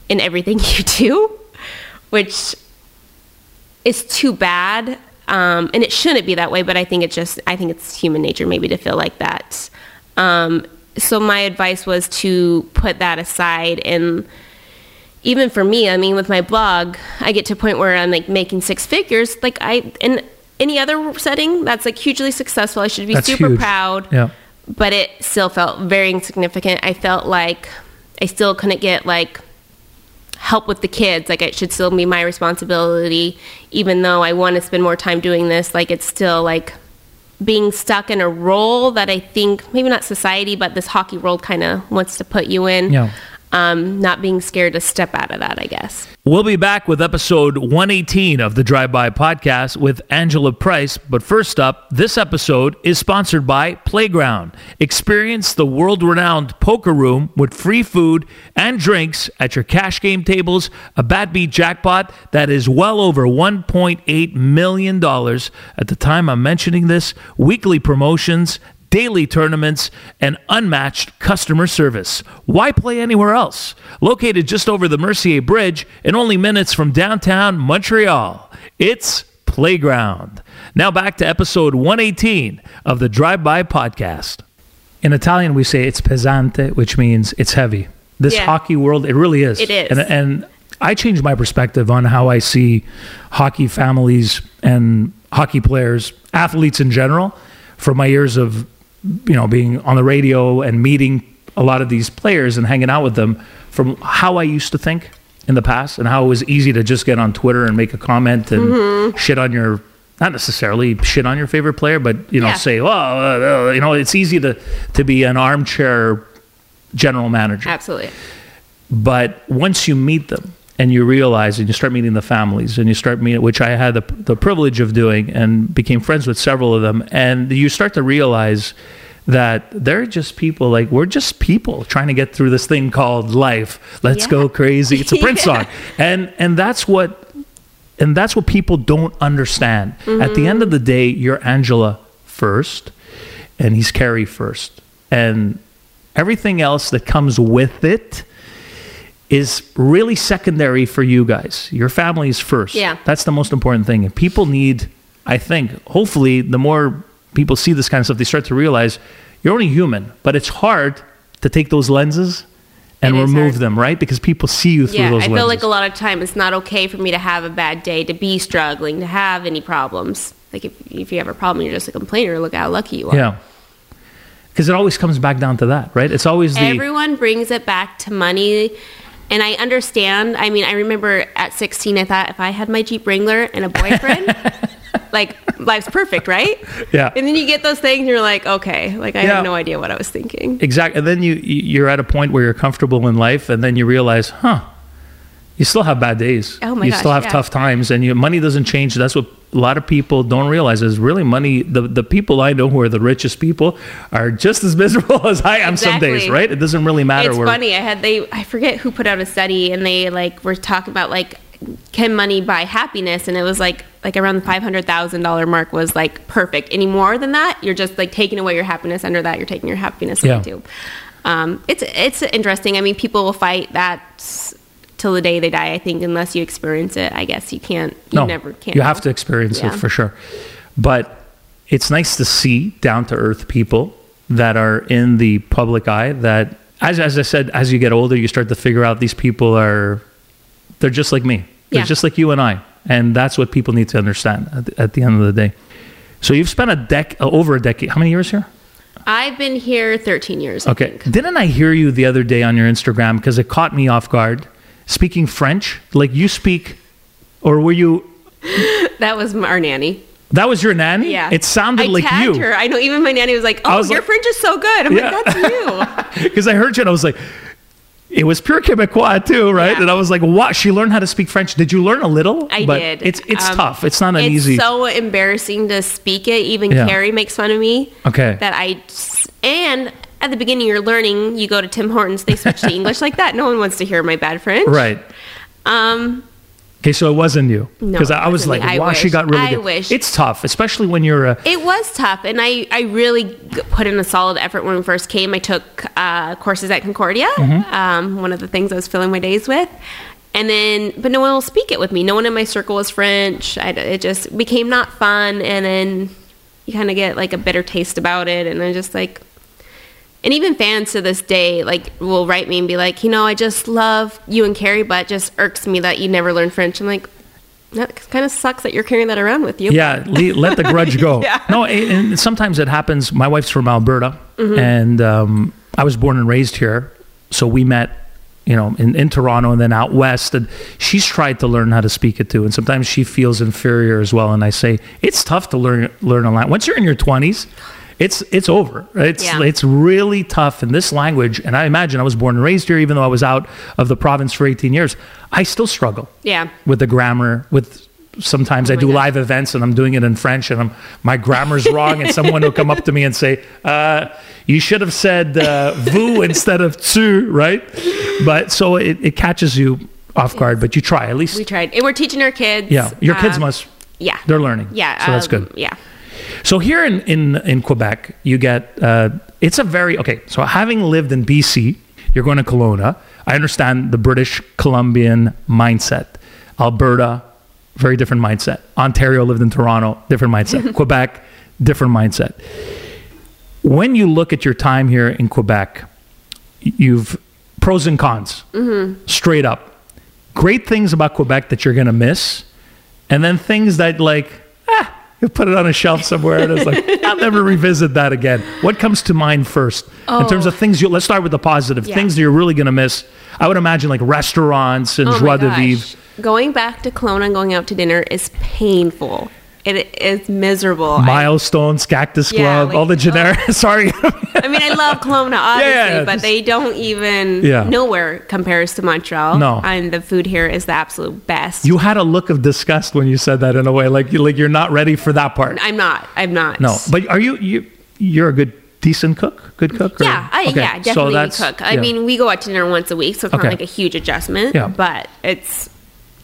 in everything [laughs] you do, which is too bad. Um, and it shouldn't be that way, but I think it's just, I think it's human nature maybe to feel like that. Um, so my advice was to put that aside and even for me, I mean, with my blog, I get to a point where I'm like making six figures. Like I, in any other setting, that's like hugely successful. I should be That's super huge. proud. Yeah. But it still felt very insignificant. I felt like I still couldn't get like help with the kids. Like it should still be my responsibility, even though I want to spend more time doing this. Like it's still like being stuck in a role that I think maybe not society, but this hockey world kind of wants to put you in. Yeah. Um, not being scared to step out of that, I guess. We'll be back with episode 118 of the Drive By Podcast with Angela Price. But first up, this episode is sponsored by Playground. Experience the world renowned poker room with free food and drinks at your cash game tables, a bad beat jackpot that is well over $1.8 million. At the time I'm mentioning this, weekly promotions daily tournaments, and unmatched customer service. Why play anywhere else? Located just over the Mercier Bridge and only minutes from downtown Montreal, it's Playground. Now back to episode 118 of the Drive By Podcast. In Italian, we say it's pesante, which means it's heavy. This Yeah. hockey world, it really is. It is. And, and I changed my perspective on how I see hockey families and hockey players, athletes in general, from my years of you know being on the radio and meeting a lot of these players and hanging out with them from how I used to think in the past and how it was easy to just get on Twitter and make a comment and Mm-hmm. shit on your not necessarily shit on your favorite player but you know Yeah. say well, uh, uh," you know it's easy to to be an armchair general manager Absolutely. but once you meet them and you realize and you start meeting the families and you start meeting which i had the, the privilege of doing and became friends with several of them. And you start to realize that they're just people like we're just people trying to get through this thing called life. Let's Yeah. go crazy. It's a prince [laughs] Yeah. song. And and that's what and that's what people don't understand. At the end of the day you're angela first and he's carey first. And everything else that comes with it is really secondary for you guys. Your family is first. Yeah. That's the most important thing. And people need, I think, hopefully, the more people see this kind of stuff, they start to realize you're only human, but it's hard to take those lenses and It remove them, right? Because people see you through Yeah, those lenses. I lenses. feel like a lot of time it's not okay for me to have a bad day, to be struggling, to have any problems. Like if, if you have a problem, you're just a complainer. Look how lucky you are. yeah. Because it always comes back down to that, right? It's always the. Everyone brings it back to money. And I understand. I mean, I remember at 16, I thought if I had my Jeep Wrangler and a boyfriend, [laughs] like life's perfect, right? Yeah. And then you get those things, and you're like, okay, like I Yeah. had no idea what I was thinking. Exactly. And then you you- you're at a point where you're comfortable in life, and then you realize, huh, you still have bad days. Oh my You gosh, still have yeah. tough times, and you, money doesn't change. That's what a lot of people don't realize is really money. The the people I know who are the richest people are just as [laughs] miserable as I am some days. Exactly. Right? It doesn't really matter. It's where, funny. I had they. I forget who put out a study, and they like were talking about like can money buy happiness, and it was like like around the five hundred thousand dollar mark was like perfect. Any more than that, you're just like taking away your happiness. Under that, you're taking your happiness Yeah. away too. Um, it's it's interesting. I mean, people will fight that till the day they die. I think unless you experience it, I guess you can't. You no, never can. You have to experience Yeah. it for sure. But it's nice to see down to earth people that are in the public eye. That, as as I said, as you get older, you start to figure out these people are they're just like me. They're Yeah. just like you and I, and that's what people need to understand at the, at the end of the day. So you've spent a dec uh, over a decade. How many years here? I've been here thirteen years. I Okay. think. Didn't I hear you the other day on your Instagram because it caught me off guard speaking French? Like you speak, or were you? [laughs] That was our nanny. That was your nanny? Yeah. It sounded I like you. her. I know even my nanny was like, "Oh, was your like- French is so good." I'm Yeah. like, "That's you." [laughs] Because I heard you and I was like, it was pure Quebecois too, right? Yeah. And I was like, what? She learned how to speak French. Did you learn a little? I but did. It's it's Um, tough. It's not an it's easy. so embarrassing to speak it. Even Yeah. Carey makes fun of me. Okay. That I and at the beginning you're learning. You go to Tim Hortons, they switch to [laughs] English like that. No one wants to hear my bad French. right. Um. Okay, so it wasn't you. No, Because I was like, wasn't me. I wow, she got really I good. wish. It's tough, especially when you're a. It was tough, and I, I really put in a solid effort when we first came. I took uh, courses at Concordia, Mm-hmm. um, one of the things I was filling my days with. And then, but no one will speak it with me. No one in my circle was French. I, it just became not fun, and then you kind of get like a bitter taste about it. And I'm just like, and even fans to this day like will write me and be like, you know, I just love you and Carey, but it just irks me that you never learned French. I'm like, that kind of sucks that you're carrying that around with you. Yeah, le- let the grudge go. [laughs] Yeah. No, a- and sometimes it happens. My wife's from Alberta, Mm-hmm. and um, I was born and raised here. So we met, you know, in, in Toronto and then out west. And she's tried to learn how to speak it too. And sometimes she feels inferior as well. And I say it's tough to learn learn a language. Once you're in your twenties, it's it's over. It's Yeah. it's really tough in this language. And I imagine I was born and raised here, even though I was out of the province for 18 years. I still struggle Yeah. with the grammar with sometimes I Oh my do gosh. live events and I'm doing it in French and I'm, my grammar's [laughs] wrong and someone will come up to me and say, uh, you should have said uh, vous instead of tu, right? But so it, it catches you off guard, but you try at least. We tried. And we're teaching our kids. yeah, your kids um, must. Yeah. They're learning. Yeah. so that's um, good. Yeah. So here in in, in Quebec, you get uh, it's a very okay. So having lived in BC, you're going to Kelowna. I understand the British Columbian mindset. Alberta, very different mindset. Ontario lived in Toronto, different mindset. [laughs] Quebec, different mindset. When you look at your time here in Quebec, you've pros and cons, straight up. Great things about Quebec that you're going to miss, and then things that like ah, you put it on a shelf somewhere, and it's like [laughs] I'll never revisit that again. What comes to mind first in terms Oh. of things? You let's start with the positive Yeah. things that you're really going to miss. I would imagine like restaurants and Oh joie de vivre. Going back to Kelowna and going out to dinner is painful. It is miserable. I, Milestones, Cactus Yeah, Club, like, all the generic. [laughs] Sorry, I mean, I love Kelowna, [laughs] obviously, yeah, but just- they don't even Yeah. nowhere compares to Montreal. No. and the food here is the absolute best. you had a look of disgust when you said that in a way, like you like you're not ready for that part. I'm not. I'm not. No, but are you you you're a good decent cook? Good cook? or- Yeah, I, Okay, yeah, definitely that's- cook. I yeah. mean, we go out to dinner once a week, so it's Okay. not like a huge adjustment. Yeah. but it's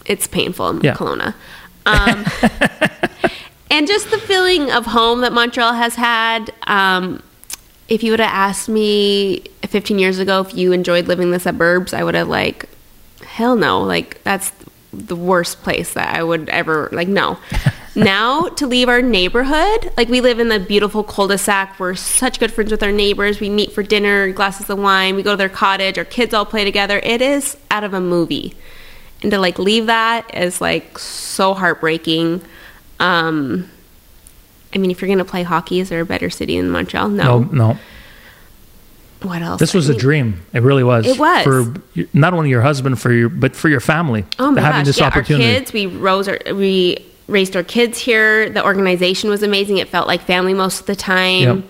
it's painful in Yeah. Kelowna. [laughs] Um, and just the feeling of home that Montreal has had. Um, if you would have asked me 15 years ago if you enjoyed living in the suburbs, I would have like, hell no, like that's the worst place that I would ever like. No. [laughs] now to leave our neighborhood, like we live in the beautiful cul-de-sac. We're such good friends with our neighbors. We meet for dinner, glasses of wine. We go to their cottage. Our kids all play together. It is out of a movie, and to like leave that is like so heartbreaking. Um, I mean, if you're gonna play hockey, is there a better city than Montreal? no, no. What else? This was I a mean- dream. It really was. It was. for not only your husband, for your but for your family. Oh my having gosh! this yeah, opportunity. our kids. We rose our we raised our kids here. The organization was amazing. It felt like family most of the time. Yep.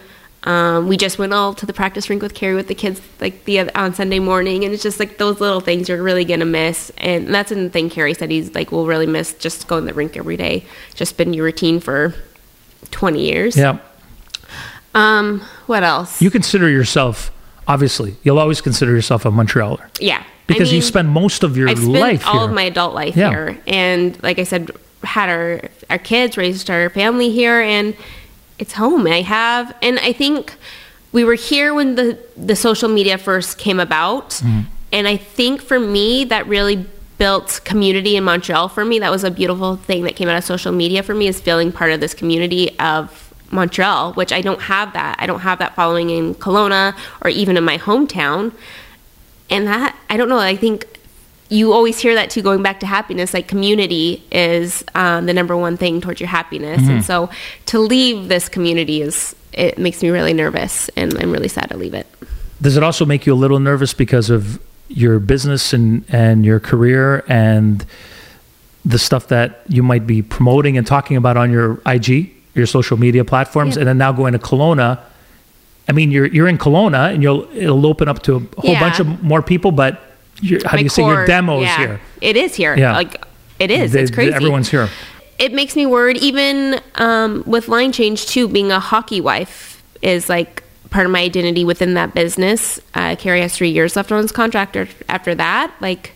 Um, we just went all to the practice rink with Carey with the kids like the on Sunday morning, and it's just like those little things you're really gonna miss. And that's the thing Carey said he's like we'll really miss just going to the rink every day. Just been your routine for twenty years. Yeah. Um. What else? You consider yourself obviously. You'll always consider yourself a Montrealer yeah. I because you spend most of your I've spent life all here. of my adult life Yeah. here, and like I said, had our our kids, raised our family here, and it's home. I have, and I think we were here when the the social media first came about, Mm-hmm. and I think for me that really built community in Montreal for me. That was a beautiful thing that came out of social media for me is feeling part of this community of Montreal, which I don't have that. I don't have that following in Kelowna or even in my hometown and that i don't know i think you always hear that too going back to happiness like community is um, the number one thing towards your happiness and so to leave this community is it makes me really nervous and i'm really sad to leave it Does it also make you a little nervous because of your business and and your career and the stuff that you might be promoting and talking about on your IG, your social media platforms, Yeah. and then now going to Kelowna. I mean, you're you're in Kelowna, and you'll it'll open up to a whole Yeah. bunch of more people. But you're, how do you say your core- demos yeah. here? It is here. Yeah. Like it is. They- it's crazy. Everyone's here. it makes me worried even um, with line change too being a hockey wife is like part of my identity within that business uh, carey has three years left on his contract after that like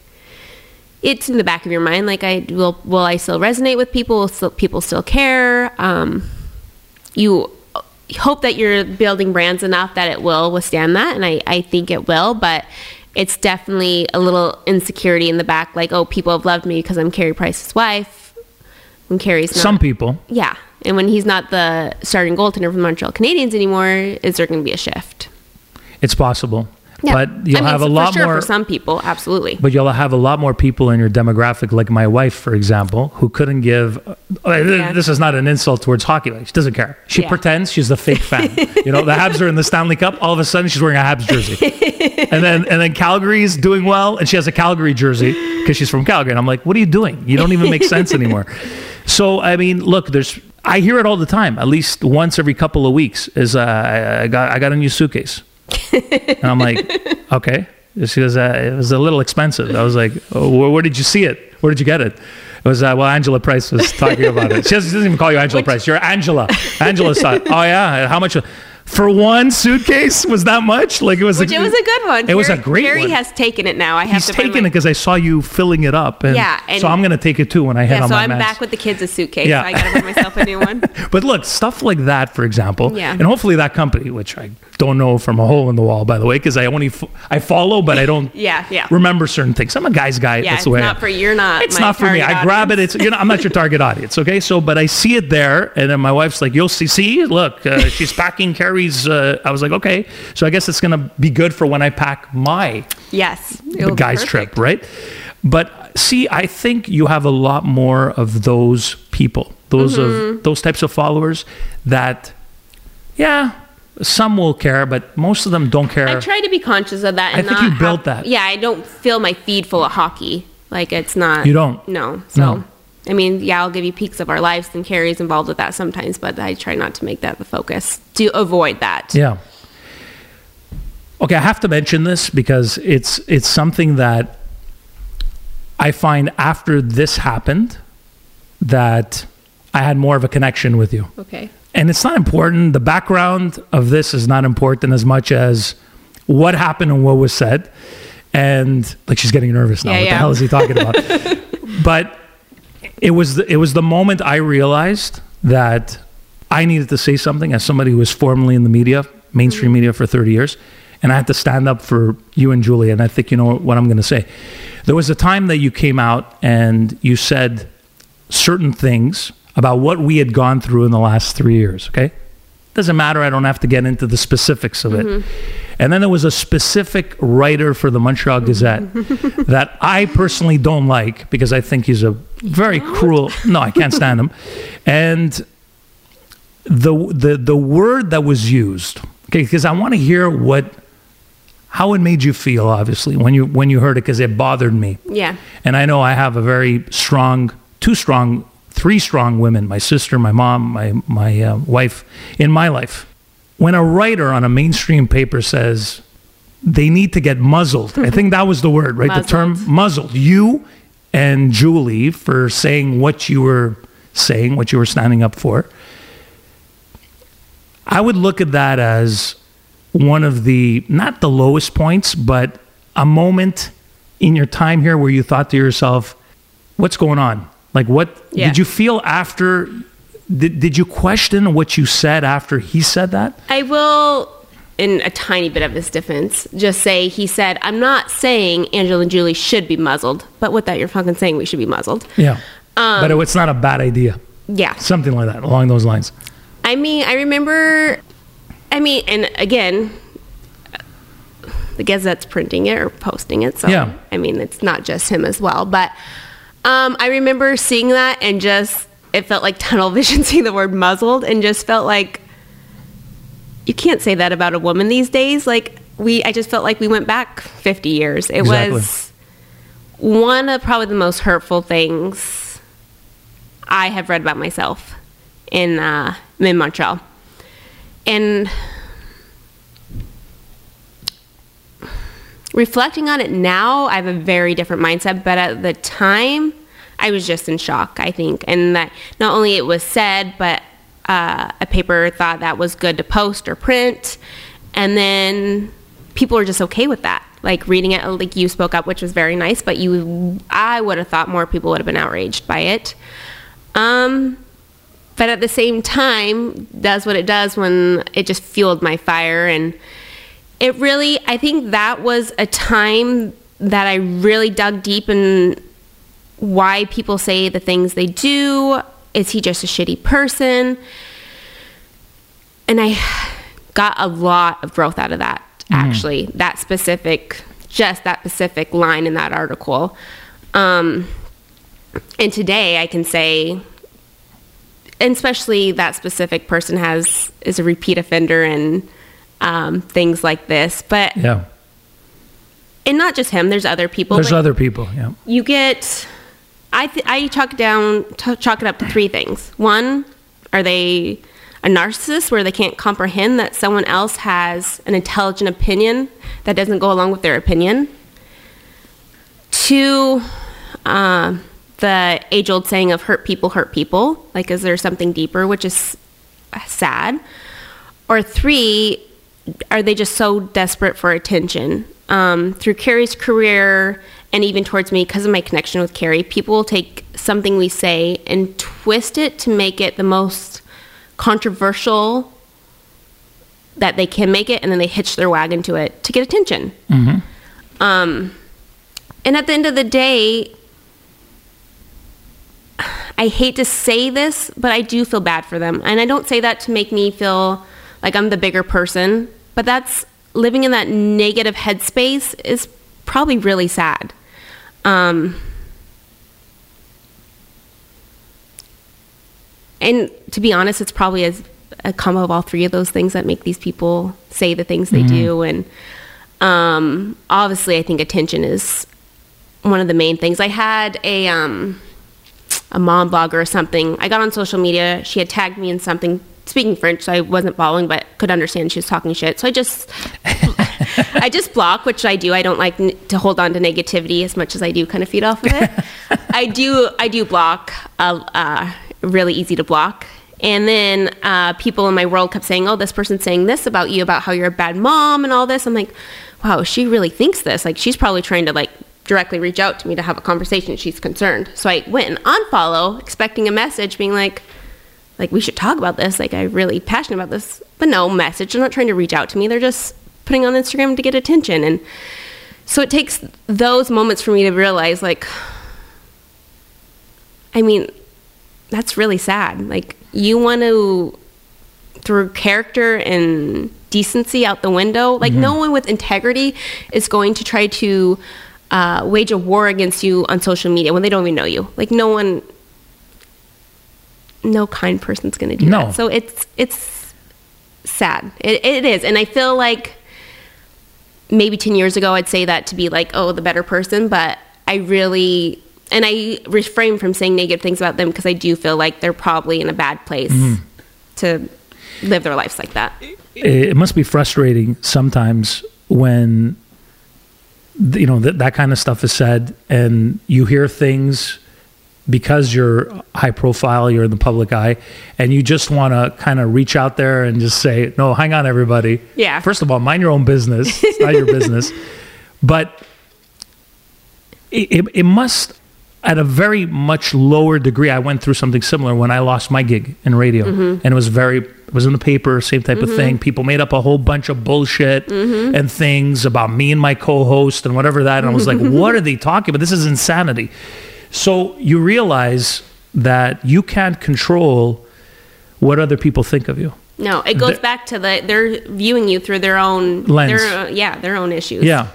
it's in the back of your mind like i will will i still resonate with people will still, people still care um, you hope that you're building brands enough that it will withstand that and i, I think it will but it's definitely a little insecurity in the back like oh people have loved me because i'm carey price's wife when carey's not Some people. yeah. And when he's not the starting goaltender for the Montreal Canadiens anymore, is there going to be a shift? It's possible, Yeah. but you'll I mean, have a lot sure more. for some people, absolutely. But you'll have a lot more people in your demographic, like my wife, for example, who couldn't give. uh, Yeah. This is not an insult towards hockey. Like, she doesn't care. She Yeah. pretends she's the fake fan. [laughs] you know, the Habs are in the Stanley Cup. All of a sudden, she's wearing a Habs jersey, [laughs] and then and then Calgary's doing well, and she has a Calgary jersey because she's from Calgary. And I'm like, what are you doing? You don't even make sense anymore. [laughs] So I mean, look, there's. I hear it all the time. At least once every couple of weeks is uh, I got I got a new suitcase. And I'm like, [laughs] okay. She goes, uh, it was a little expensive. I was like, oh, where, where did you see it? Where did you get it? It was, uh, well, Angela Price was talking about it. She doesn't, she doesn't even call you Angela Price. You're Angela. Angela saw it. Oh, yeah. How much? For one suitcase was that much? Like it was. Which it was a good one. It was a great Carey one. has taken it now. I have He's to taking my- it because I saw you filling it up. And Yeah, and- so I'm going to take it too when I hit Yeah, on so my I'm meds. back with the kids' a suitcase. Yeah. So I got to buy myself a new one. [laughs] But look, stuff like that, for example, Yeah. and hopefully that company, which I don't know from a hole in the wall, by the way, because I only f- I follow, but I don't [laughs] Yeah, yeah. remember certain things. I'm a guy's guy. Yeah, that's it's the way. not I- for you're not. It's not for me. target I grab it. It's you know I'm not your target [laughs] audience. Okay, so but I see it there, and then my wife's like, "You'll see. See, look, uh, she's packing Carey's." Uh, I was like, "Okay." So I guess it's gonna be good for when I pack my Yes, the guy's trip, right? But see, I think you have a lot more of those people, those Mm-hmm. of those types of followers that, yeah, some will care, but most of them don't care. I try to be conscious of that. I think you built have- that. Yeah, I don't fill my feed full of hockey. Like it's not. You don't? No. So, No. I mean, yeah, I'll give you peaks of our lives, and Carey's involved with that sometimes, but I try not to make that the focus to avoid that. Yeah. Okay, I have to mention this because it's it's something that I find after this happened that I had more of a connection with you. Okay. And it's not important. The background of this is not important as much as what happened and what was said. And like she's getting nervous now. Yeah, what the hell is he talking about? [laughs] but it was the, it was the moment I realized that I needed to say something as somebody who was formerly in the media, mainstream Mm-hmm. media for 30 years, and I had to stand up for you and Julie. And I think you know what I'm going to say. There was a time that you came out and you said certain things about what we had gone through in the last three years. Okay, doesn't matter. I don't have to get into the specifics of it. Mm-hmm. And then there was a specific writer for the Montreal Gazette [laughs] that I personally don't like because I think he's a very cruel. No, I can't stand him. And the the the word that was used, okay, because I want to hear what how it made you feel. Obviously, when you when you heard it, because it bothered me. Yeah. And I know I have a very strong, two strong, three strong women my sister, my mom, my, my uh, wife in my life. When a writer on a mainstream paper says they need to get muzzled, I think that was the word, right? The term muzzled. You and Julie for saying what you were saying, what you were standing up for. I would look at that as one of the not the lowest points, but a moment in your time here where you thought to yourself, "What's going on? Like, what Yeah. did you feel after? Did, did you question what you said after he said that? I will, in a tiny bit of his defense, just say he said, I'm not saying Angela and Julie should be muzzled, but with that, you're fucking saying we should be muzzled. Yeah, Um, but it, it's not a bad idea. Yeah. Something like that along those lines. I mean, I remember, I mean, and again, the Gazette's printing it or posting it. So, Yeah. I mean, it's not just him as well. But um, I remember seeing that and just, it felt like tunnel [laughs] vision seeing the word muzzled and just felt like you can't say that about a woman these days. Like, we, I just felt like we went back 50 years. It Exactly. was one of probably the most hurtful things I have read about myself in uh, in Montreal, and reflecting on it now, I have a very different mindset. But at the time, I was just in shock. I think, and that not only it was said, but uh, a paper thought that was good to post or print, and then people were just okay with that. Like reading it, like you spoke up, which was very nice. But you, I would have thought more people would have been outraged by it. Um, but at the same time, does what it does when it just fueled my fire and it really i think that was a time that i really dug deep in why people say the things they do. Is he just a shitty person? And i got a lot of growth out of that actually. That specific just that specific line in that article. Um, and today i can say and especially that specific person has is a repeat offender and um, things like this. But Yeah. and not just him. There's other people. There's other people. Yeah. you get. I th- I chalk it down t- chalk it up to three things. One, are they a narcissist where they can't comprehend that someone else has an intelligent opinion that doesn't go along with their opinion? Two, uh, the age old saying of hurt people hurt people. Like, is there something deeper, which is sad? Or three, are they just so desperate for attention? Um, through Carey's career and even towards me, because of my connection with Carey, people will take something we say and twist it to make it the most controversial that they can make it, and then they hitch their wagon to it to get attention. Um, and at the end of the day, I hate to say this, but I do feel bad for them. And I don't say that to make me feel like I'm the bigger person, but that's living in that negative headspace is probably really sad. Um, and to be honest, it's probably as a combo of all three of those things that make these people say the things they do. And um, obviously, I think attention is one of the main things. I had a um, a mom blogger or something. I got on social media. She had tagged me in something speaking French, so I wasn't following, but could understand she was talking shit. So I just I just block, which I do. I don't like n- to hold on to negativity as much as I do kind of feed off of it. [laughs] I do I do block. Uh, uh, really easy to block. And then uh, people in my world kept saying, "Oh, this person's saying this about you, about how you're a bad mom and all this." I'm like, "Wow, she really thinks this. Like, she's probably trying to like directly reach out to me to have a conversation. She's concerned." So I went and unfollow, expecting a message being like, "Like, we should talk about this. Like, I'm really passionate about this." But no message. They're not trying to reach out to me. They're just putting on Instagram to get attention. And so it takes those moments for me to realize, like, I mean, that's really sad. Like you want to throw character and decency out the window. Like no one with integrity is going to try to uh, wage a war against you on social media when they don't even know you. Like no one, no kind person's going to do No. that. So it's it's sad. It, it is, and I feel like maybe 10 years ago I'd say that to be like, oh, the better person, but I really and I refrain from saying negative things about them because I do feel like they're probably in a bad place mm-hmm. to live their lives like that. it must be frustrating sometimes when you know that that kind of stuff is said and you hear things because you're high profile you're in the public eye and you just want to kind of reach out there and just say no hang on everybody. Yeah. first of all mind your own business. [laughs] It's not your business. But it, it, must at a very much lower degree i went through something similar when i lost my gig in radio. Mm-hmm. And it was very it was in the paper same type of mm-hmm. thing. People made up a whole bunch of bullshit mm-hmm. and things about me and my co-host and whatever that and i was like [laughs] what are they talking about? This is insanity so you realize that you can't control what other people think of you No, it goes The- back to the they're viewing you through their own Lens. Their, yeah, their own issues. Yeah.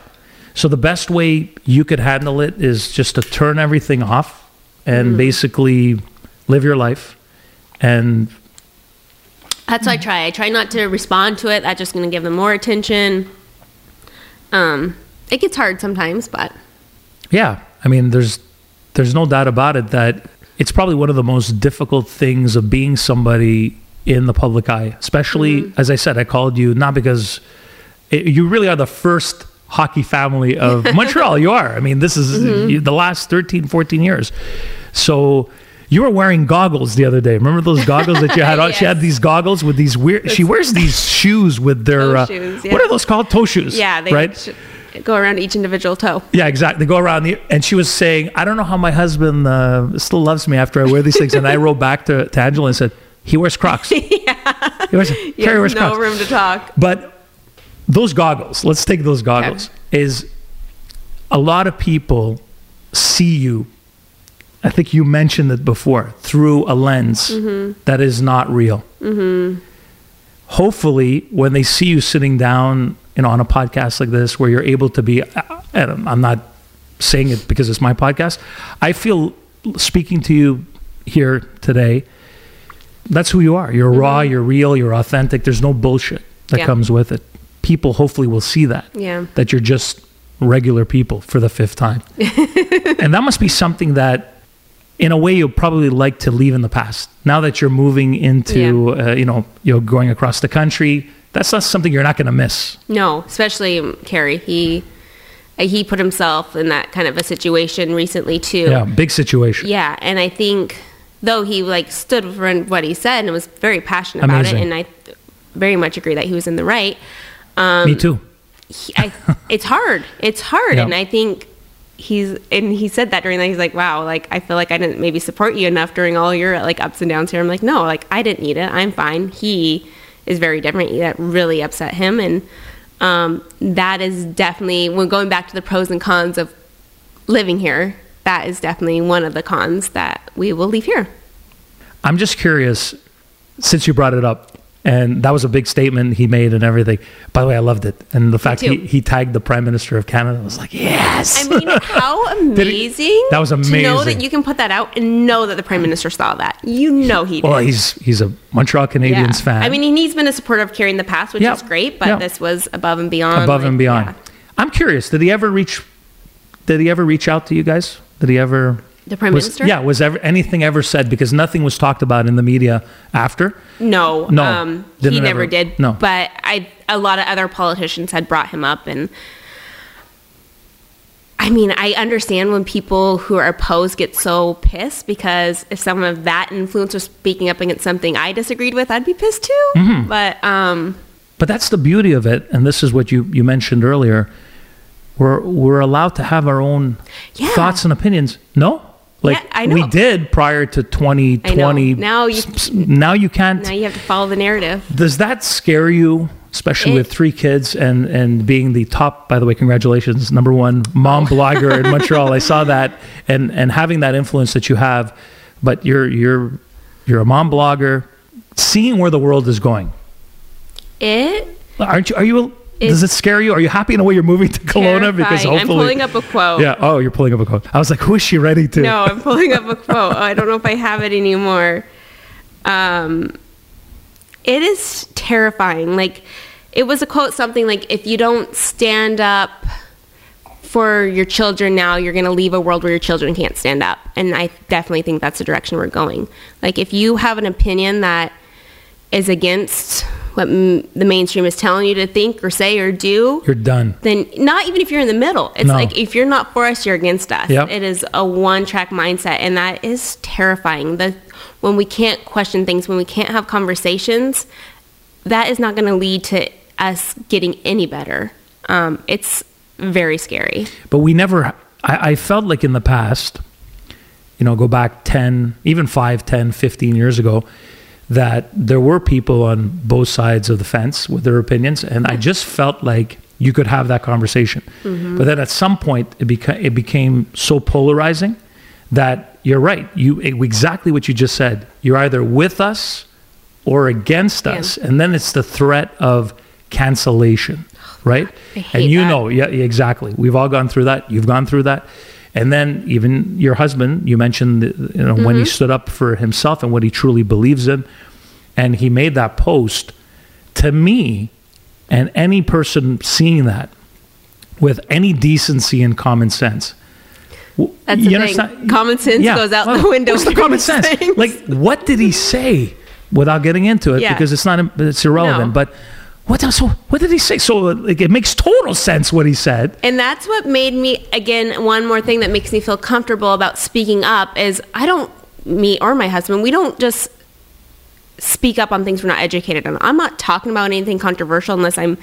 So the best way you could handle it is just to turn everything off and basically live your life. And That's what I try. I try not to respond to it. That's just going to give them more attention. Um, it gets hard sometimes, but yeah, I mean, there's there's no doubt about it that it's probably one of the most difficult things of being somebody in the public eye, especially as I said, I called you not because it, you really are the first hockey family of [laughs] Montreal. you are. I mean, this is you, the last 13, 14 years. So you were wearing goggles the other day. Remember those goggles that you had? [laughs] on? She had these goggles with these weird. She wears these shoes with their. Uh, shoes, What are those called? Toe shoes. Yeah, they right. should go around each individual toe. Yeah, exactly. They go around the, and she was saying, "I don't know how my husband uh, still loves me after I wear these things." And I wrote back to, to Angela and said, "He wears Crocs. [laughs] yeah, he wears, Carey Yes, wears no Crocs." room to talk. But those goggles, let's take those goggles. Is a lot of people see you. I think you mentioned it before through a lens that is not real. Hopefully, when they see you sitting down, you know, on a podcast like this, where you're able to be, I'm not saying it because it's my podcast. I feel speaking to you here today. That's who you are. You're raw. You're real. You're authentic. There's no bullshit that Yeah. comes with it. People hopefully will see that Yeah. that you're just regular people for the fifth time. [laughs] and that must be something that, in a way, you'll probably like to leave in the past. Now that you're moving into, uh, you know, you're going across the country, that's not something you're not going to miss. No, especially um, Carey. He uh, he put himself in that kind of a situation recently too. Yeah, big situation. Yeah, and I think though he like stood for what he said and was very passionate Amazing. about it, and I very much agree that he was in the right. Um, Me too. he- I, [laughs] it's hard. It's hard, Yeah. and I think he's and he said that during that. He's like, "Wow, like I feel like I didn't maybe support you enough during all your like ups and downs here." I'm like, "No, like I didn't need it. I'm fine." He is very different. That really upset him, and um, that is definitely when going back to the pros and cons of living here. That is definitely one of the cons that we will leave here. I'm just curious, since you brought it up, and that was a big statement he made and everything. By the way, I loved it. And the fact he, he tagged the Prime Minister of Canada, I was like, yes. I mean, how [laughs] amazing! That was amazing. To know that you can put that out and know that the prime minister saw that. You know he did. well, he's he's a Montreal Canadiens fan. I mean, he's been a supporter of Carey in the past, which Yeah. is great, but Yeah. this was above and beyond. above like, and beyond. yeah. I'm curious. Did he ever reach? Did he ever reach out to you guys? Did he ever? The Prime was- Minister? Yeah. Was ever anything ever said? Because nothing was talked about in the media after. No, No, um, he never ever- did. no. but I a lot of other politicians had brought him up, and I mean, I understand when people who are opposed get so pissed because if someone of that influence was speaking up against something I disagreed with, I'd be pissed too. Mm-hmm. But um, But that's the beauty of it, and this is what you you mentioned earlier. We're we're allowed to have our own Yeah. thoughts and opinions. No. Like Yeah, I know. we did prior to 2020. Now you- now you can't. now you have to follow the narrative. Does that scare you, especially It- with three kids and and being the top? By the way, congratulations, number one mom blogger in [laughs] Montreal. I saw that, and and having that influence that you have, but you're you're you're a mom blogger, seeing where the world is going. It Aren't you? Are you? It- does it scare you? Are you happy in a way you're moving to Kelowna? Because hopefully, I'm pulling up a quote. Yeah. Oh, you're pulling up a quote. I was like, who is she ready to? No, I'm pulling up a quote. Oh, I don't know if I have it anymore. Um, it is terrifying. Like, it was a quote something like, if you don't stand up for your children now, you're going to leave a world where your children can't stand up. And I definitely think that's the direction we're going. Like, if you have an opinion that is against what m- the mainstream is telling you to think or say or do, You're done. then not even if you're in the middle. It's No. like if you're not for us, you're against us. Yep. It is a one track mindset, and that is terrifying. The when we can't question things, when we can't have conversations, that is not going to lead to us getting any better. Um, it's very scary. but we never I, I felt like in the past you know go back 10 even 5 10 15 years ago that there were people on both sides of the fence with their opinions and i just felt like you could have that conversation mm-hmm. but then at some point it, beca- it became so polarizing that you're right you exactly what you just said you're either with us or against Yeah. us and then it's the threat of cancellation oh, right I hate and you that. know yeah, exactly. We've all gone through that. You've gone through that. And then even your husband, you mentioned, you know, when he Mm-hmm. stood up for himself and what he truly believes in, and he made that post. To me, and any person seeing that with any decency and common sense, That's You the thing. Common sense goes out well, the window. What's the common sense? things. Like, what did he say? Without getting into it, Yeah. because it's not it's irrelevant. No. But what else? What did he say? So like, it makes total sense what he said. And that's what made me, again, one more thing that makes me feel comfortable about speaking up is I don't, me or my husband, we don't just speak up on things we're not educated on. I'm not talking about anything controversial unless I'm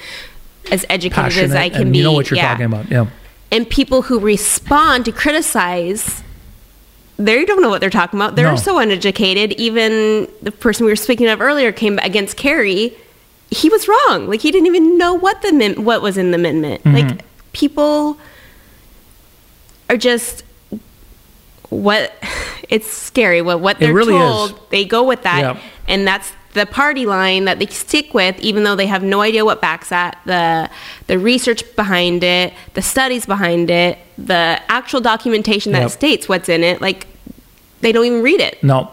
as educated Passionate, as I can be. you know what you're Yeah. talking about. Yeah. And people who respond to criticize, they don't know what they're talking about. They're No. so uneducated. Even the person we were speaking of earlier came against Carey. He was wrong. Like he didn't even know what the min- what was in the amendment. Mm-hmm. Like people are just what [laughs] it's scary. What what they're really is. told, they go with that, Yeah. and that's the party line that they stick with, even though they have no idea what backs that, the the research behind it, the studies behind it, the actual documentation that Yep. states what's in it. Like they don't even read it. No,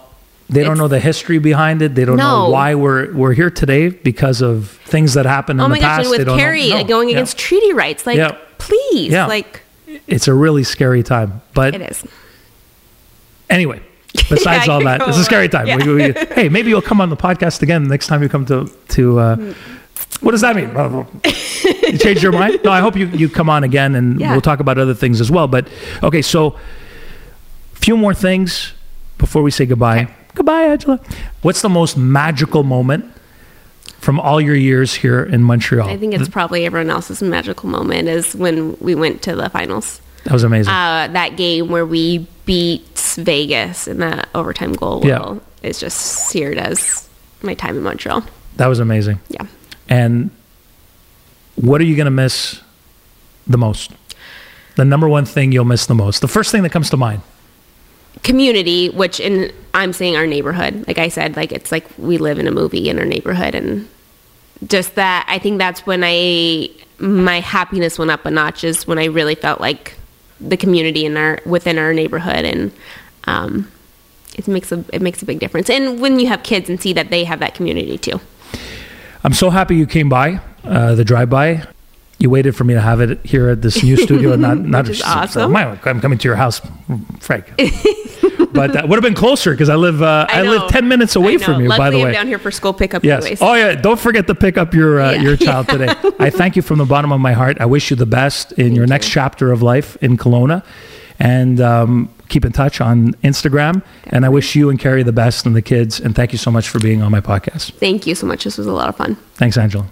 they don't know the history behind it. They don't know why we're we're here today because of things that happened in Oh the my gosh! past. And They with don't know- Carey no. going Yeah. against treaty rights, like Yeah. please, Yeah. like it's a really scary time. But it is. anyway, [laughs] besides Yeah, all that, it's a scary time. Yeah. We- we- hey, maybe you'll come on the podcast again next time you come to to. Uh, what does that mean? you changed your mind? No, I hope you, you come on again and Yeah. we'll talk about other things as well. But okay, so few more things before we say goodbye. Goodbye, Angela. What's the most magical moment from all your years here in Montreal? I think it's probably everyone else's magical moment is when we went to the finals. that was amazing. uh, that game where we beat Vegas in that overtime goal Yeah. will is just seared as my time in Montreal. that was amazing. Yeah. And what are you going to miss the most? The number one thing you'll miss the most. The first thing that comes to mind. Community, which in I'm saying our neighborhood. Like I said, like it's like we live in a movie in our neighborhood and just that I think that's when I my happiness went up a notch is when I really felt like the community in our within our neighborhood and um it makes a it makes a big difference. And when you have kids and see that they have that community too. I'm so happy you came by, uh, the drive by. You waited for me to have it here at this new studio and not, [laughs] not so- awesome. I'm coming to your house, Frank. [laughs] but that would have been closer because I live uh, I, know. live 10 minutes away from you, Luckily, by the way. I'm down here for school pickup Yes. anyways. Oh yeah. Don't forget to pick up your uh, Yeah. your [laughs] child today. I thank you from the bottom of my heart. I wish you the best in your next chapter of life in Kelowna, and um, keep in touch on Instagram. And I wish you and Carey the best and the kids. And thank you so much for being on my podcast. Thank you so much. This was a lot of fun. Thanks, Angela.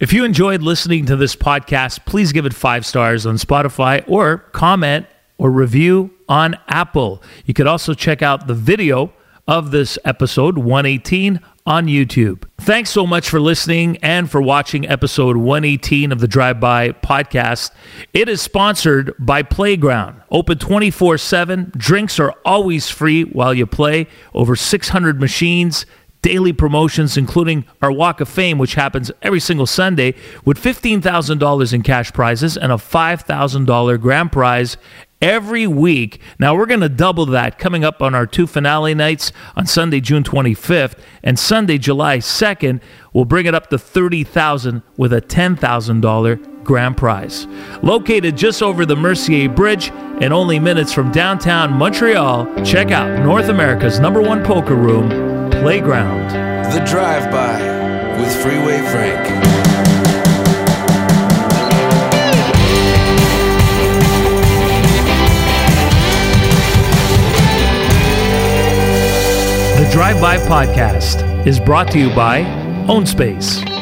If you enjoyed listening to this podcast, please give it five stars on Spotify or comment or review on Apple. You could also check out the video of this episode 118 on YouTube. Thanks so much for listening and for watching episode 118 of the Drive By podcast. It is sponsored by Playground. Open 24 7. Drinks are always free while you play. Over 600 machines daily promotions, including our Walk of Fame, which happens every single Sunday, with $15,000 in cash prizes and a $5,000 grand prize every week. Now, we're going to double that coming up on our two finale nights on Sunday, June 25th, and Sunday, July 2nd. We'll bring it up to 30000 with a $10,000 grand prize. Located just over the Mercier Bridge and only minutes from downtown Montreal, check out North America's number one poker room, Playground. The Drive By with Freeway Frank. Drive By Podcast is brought to you by OwnSpace.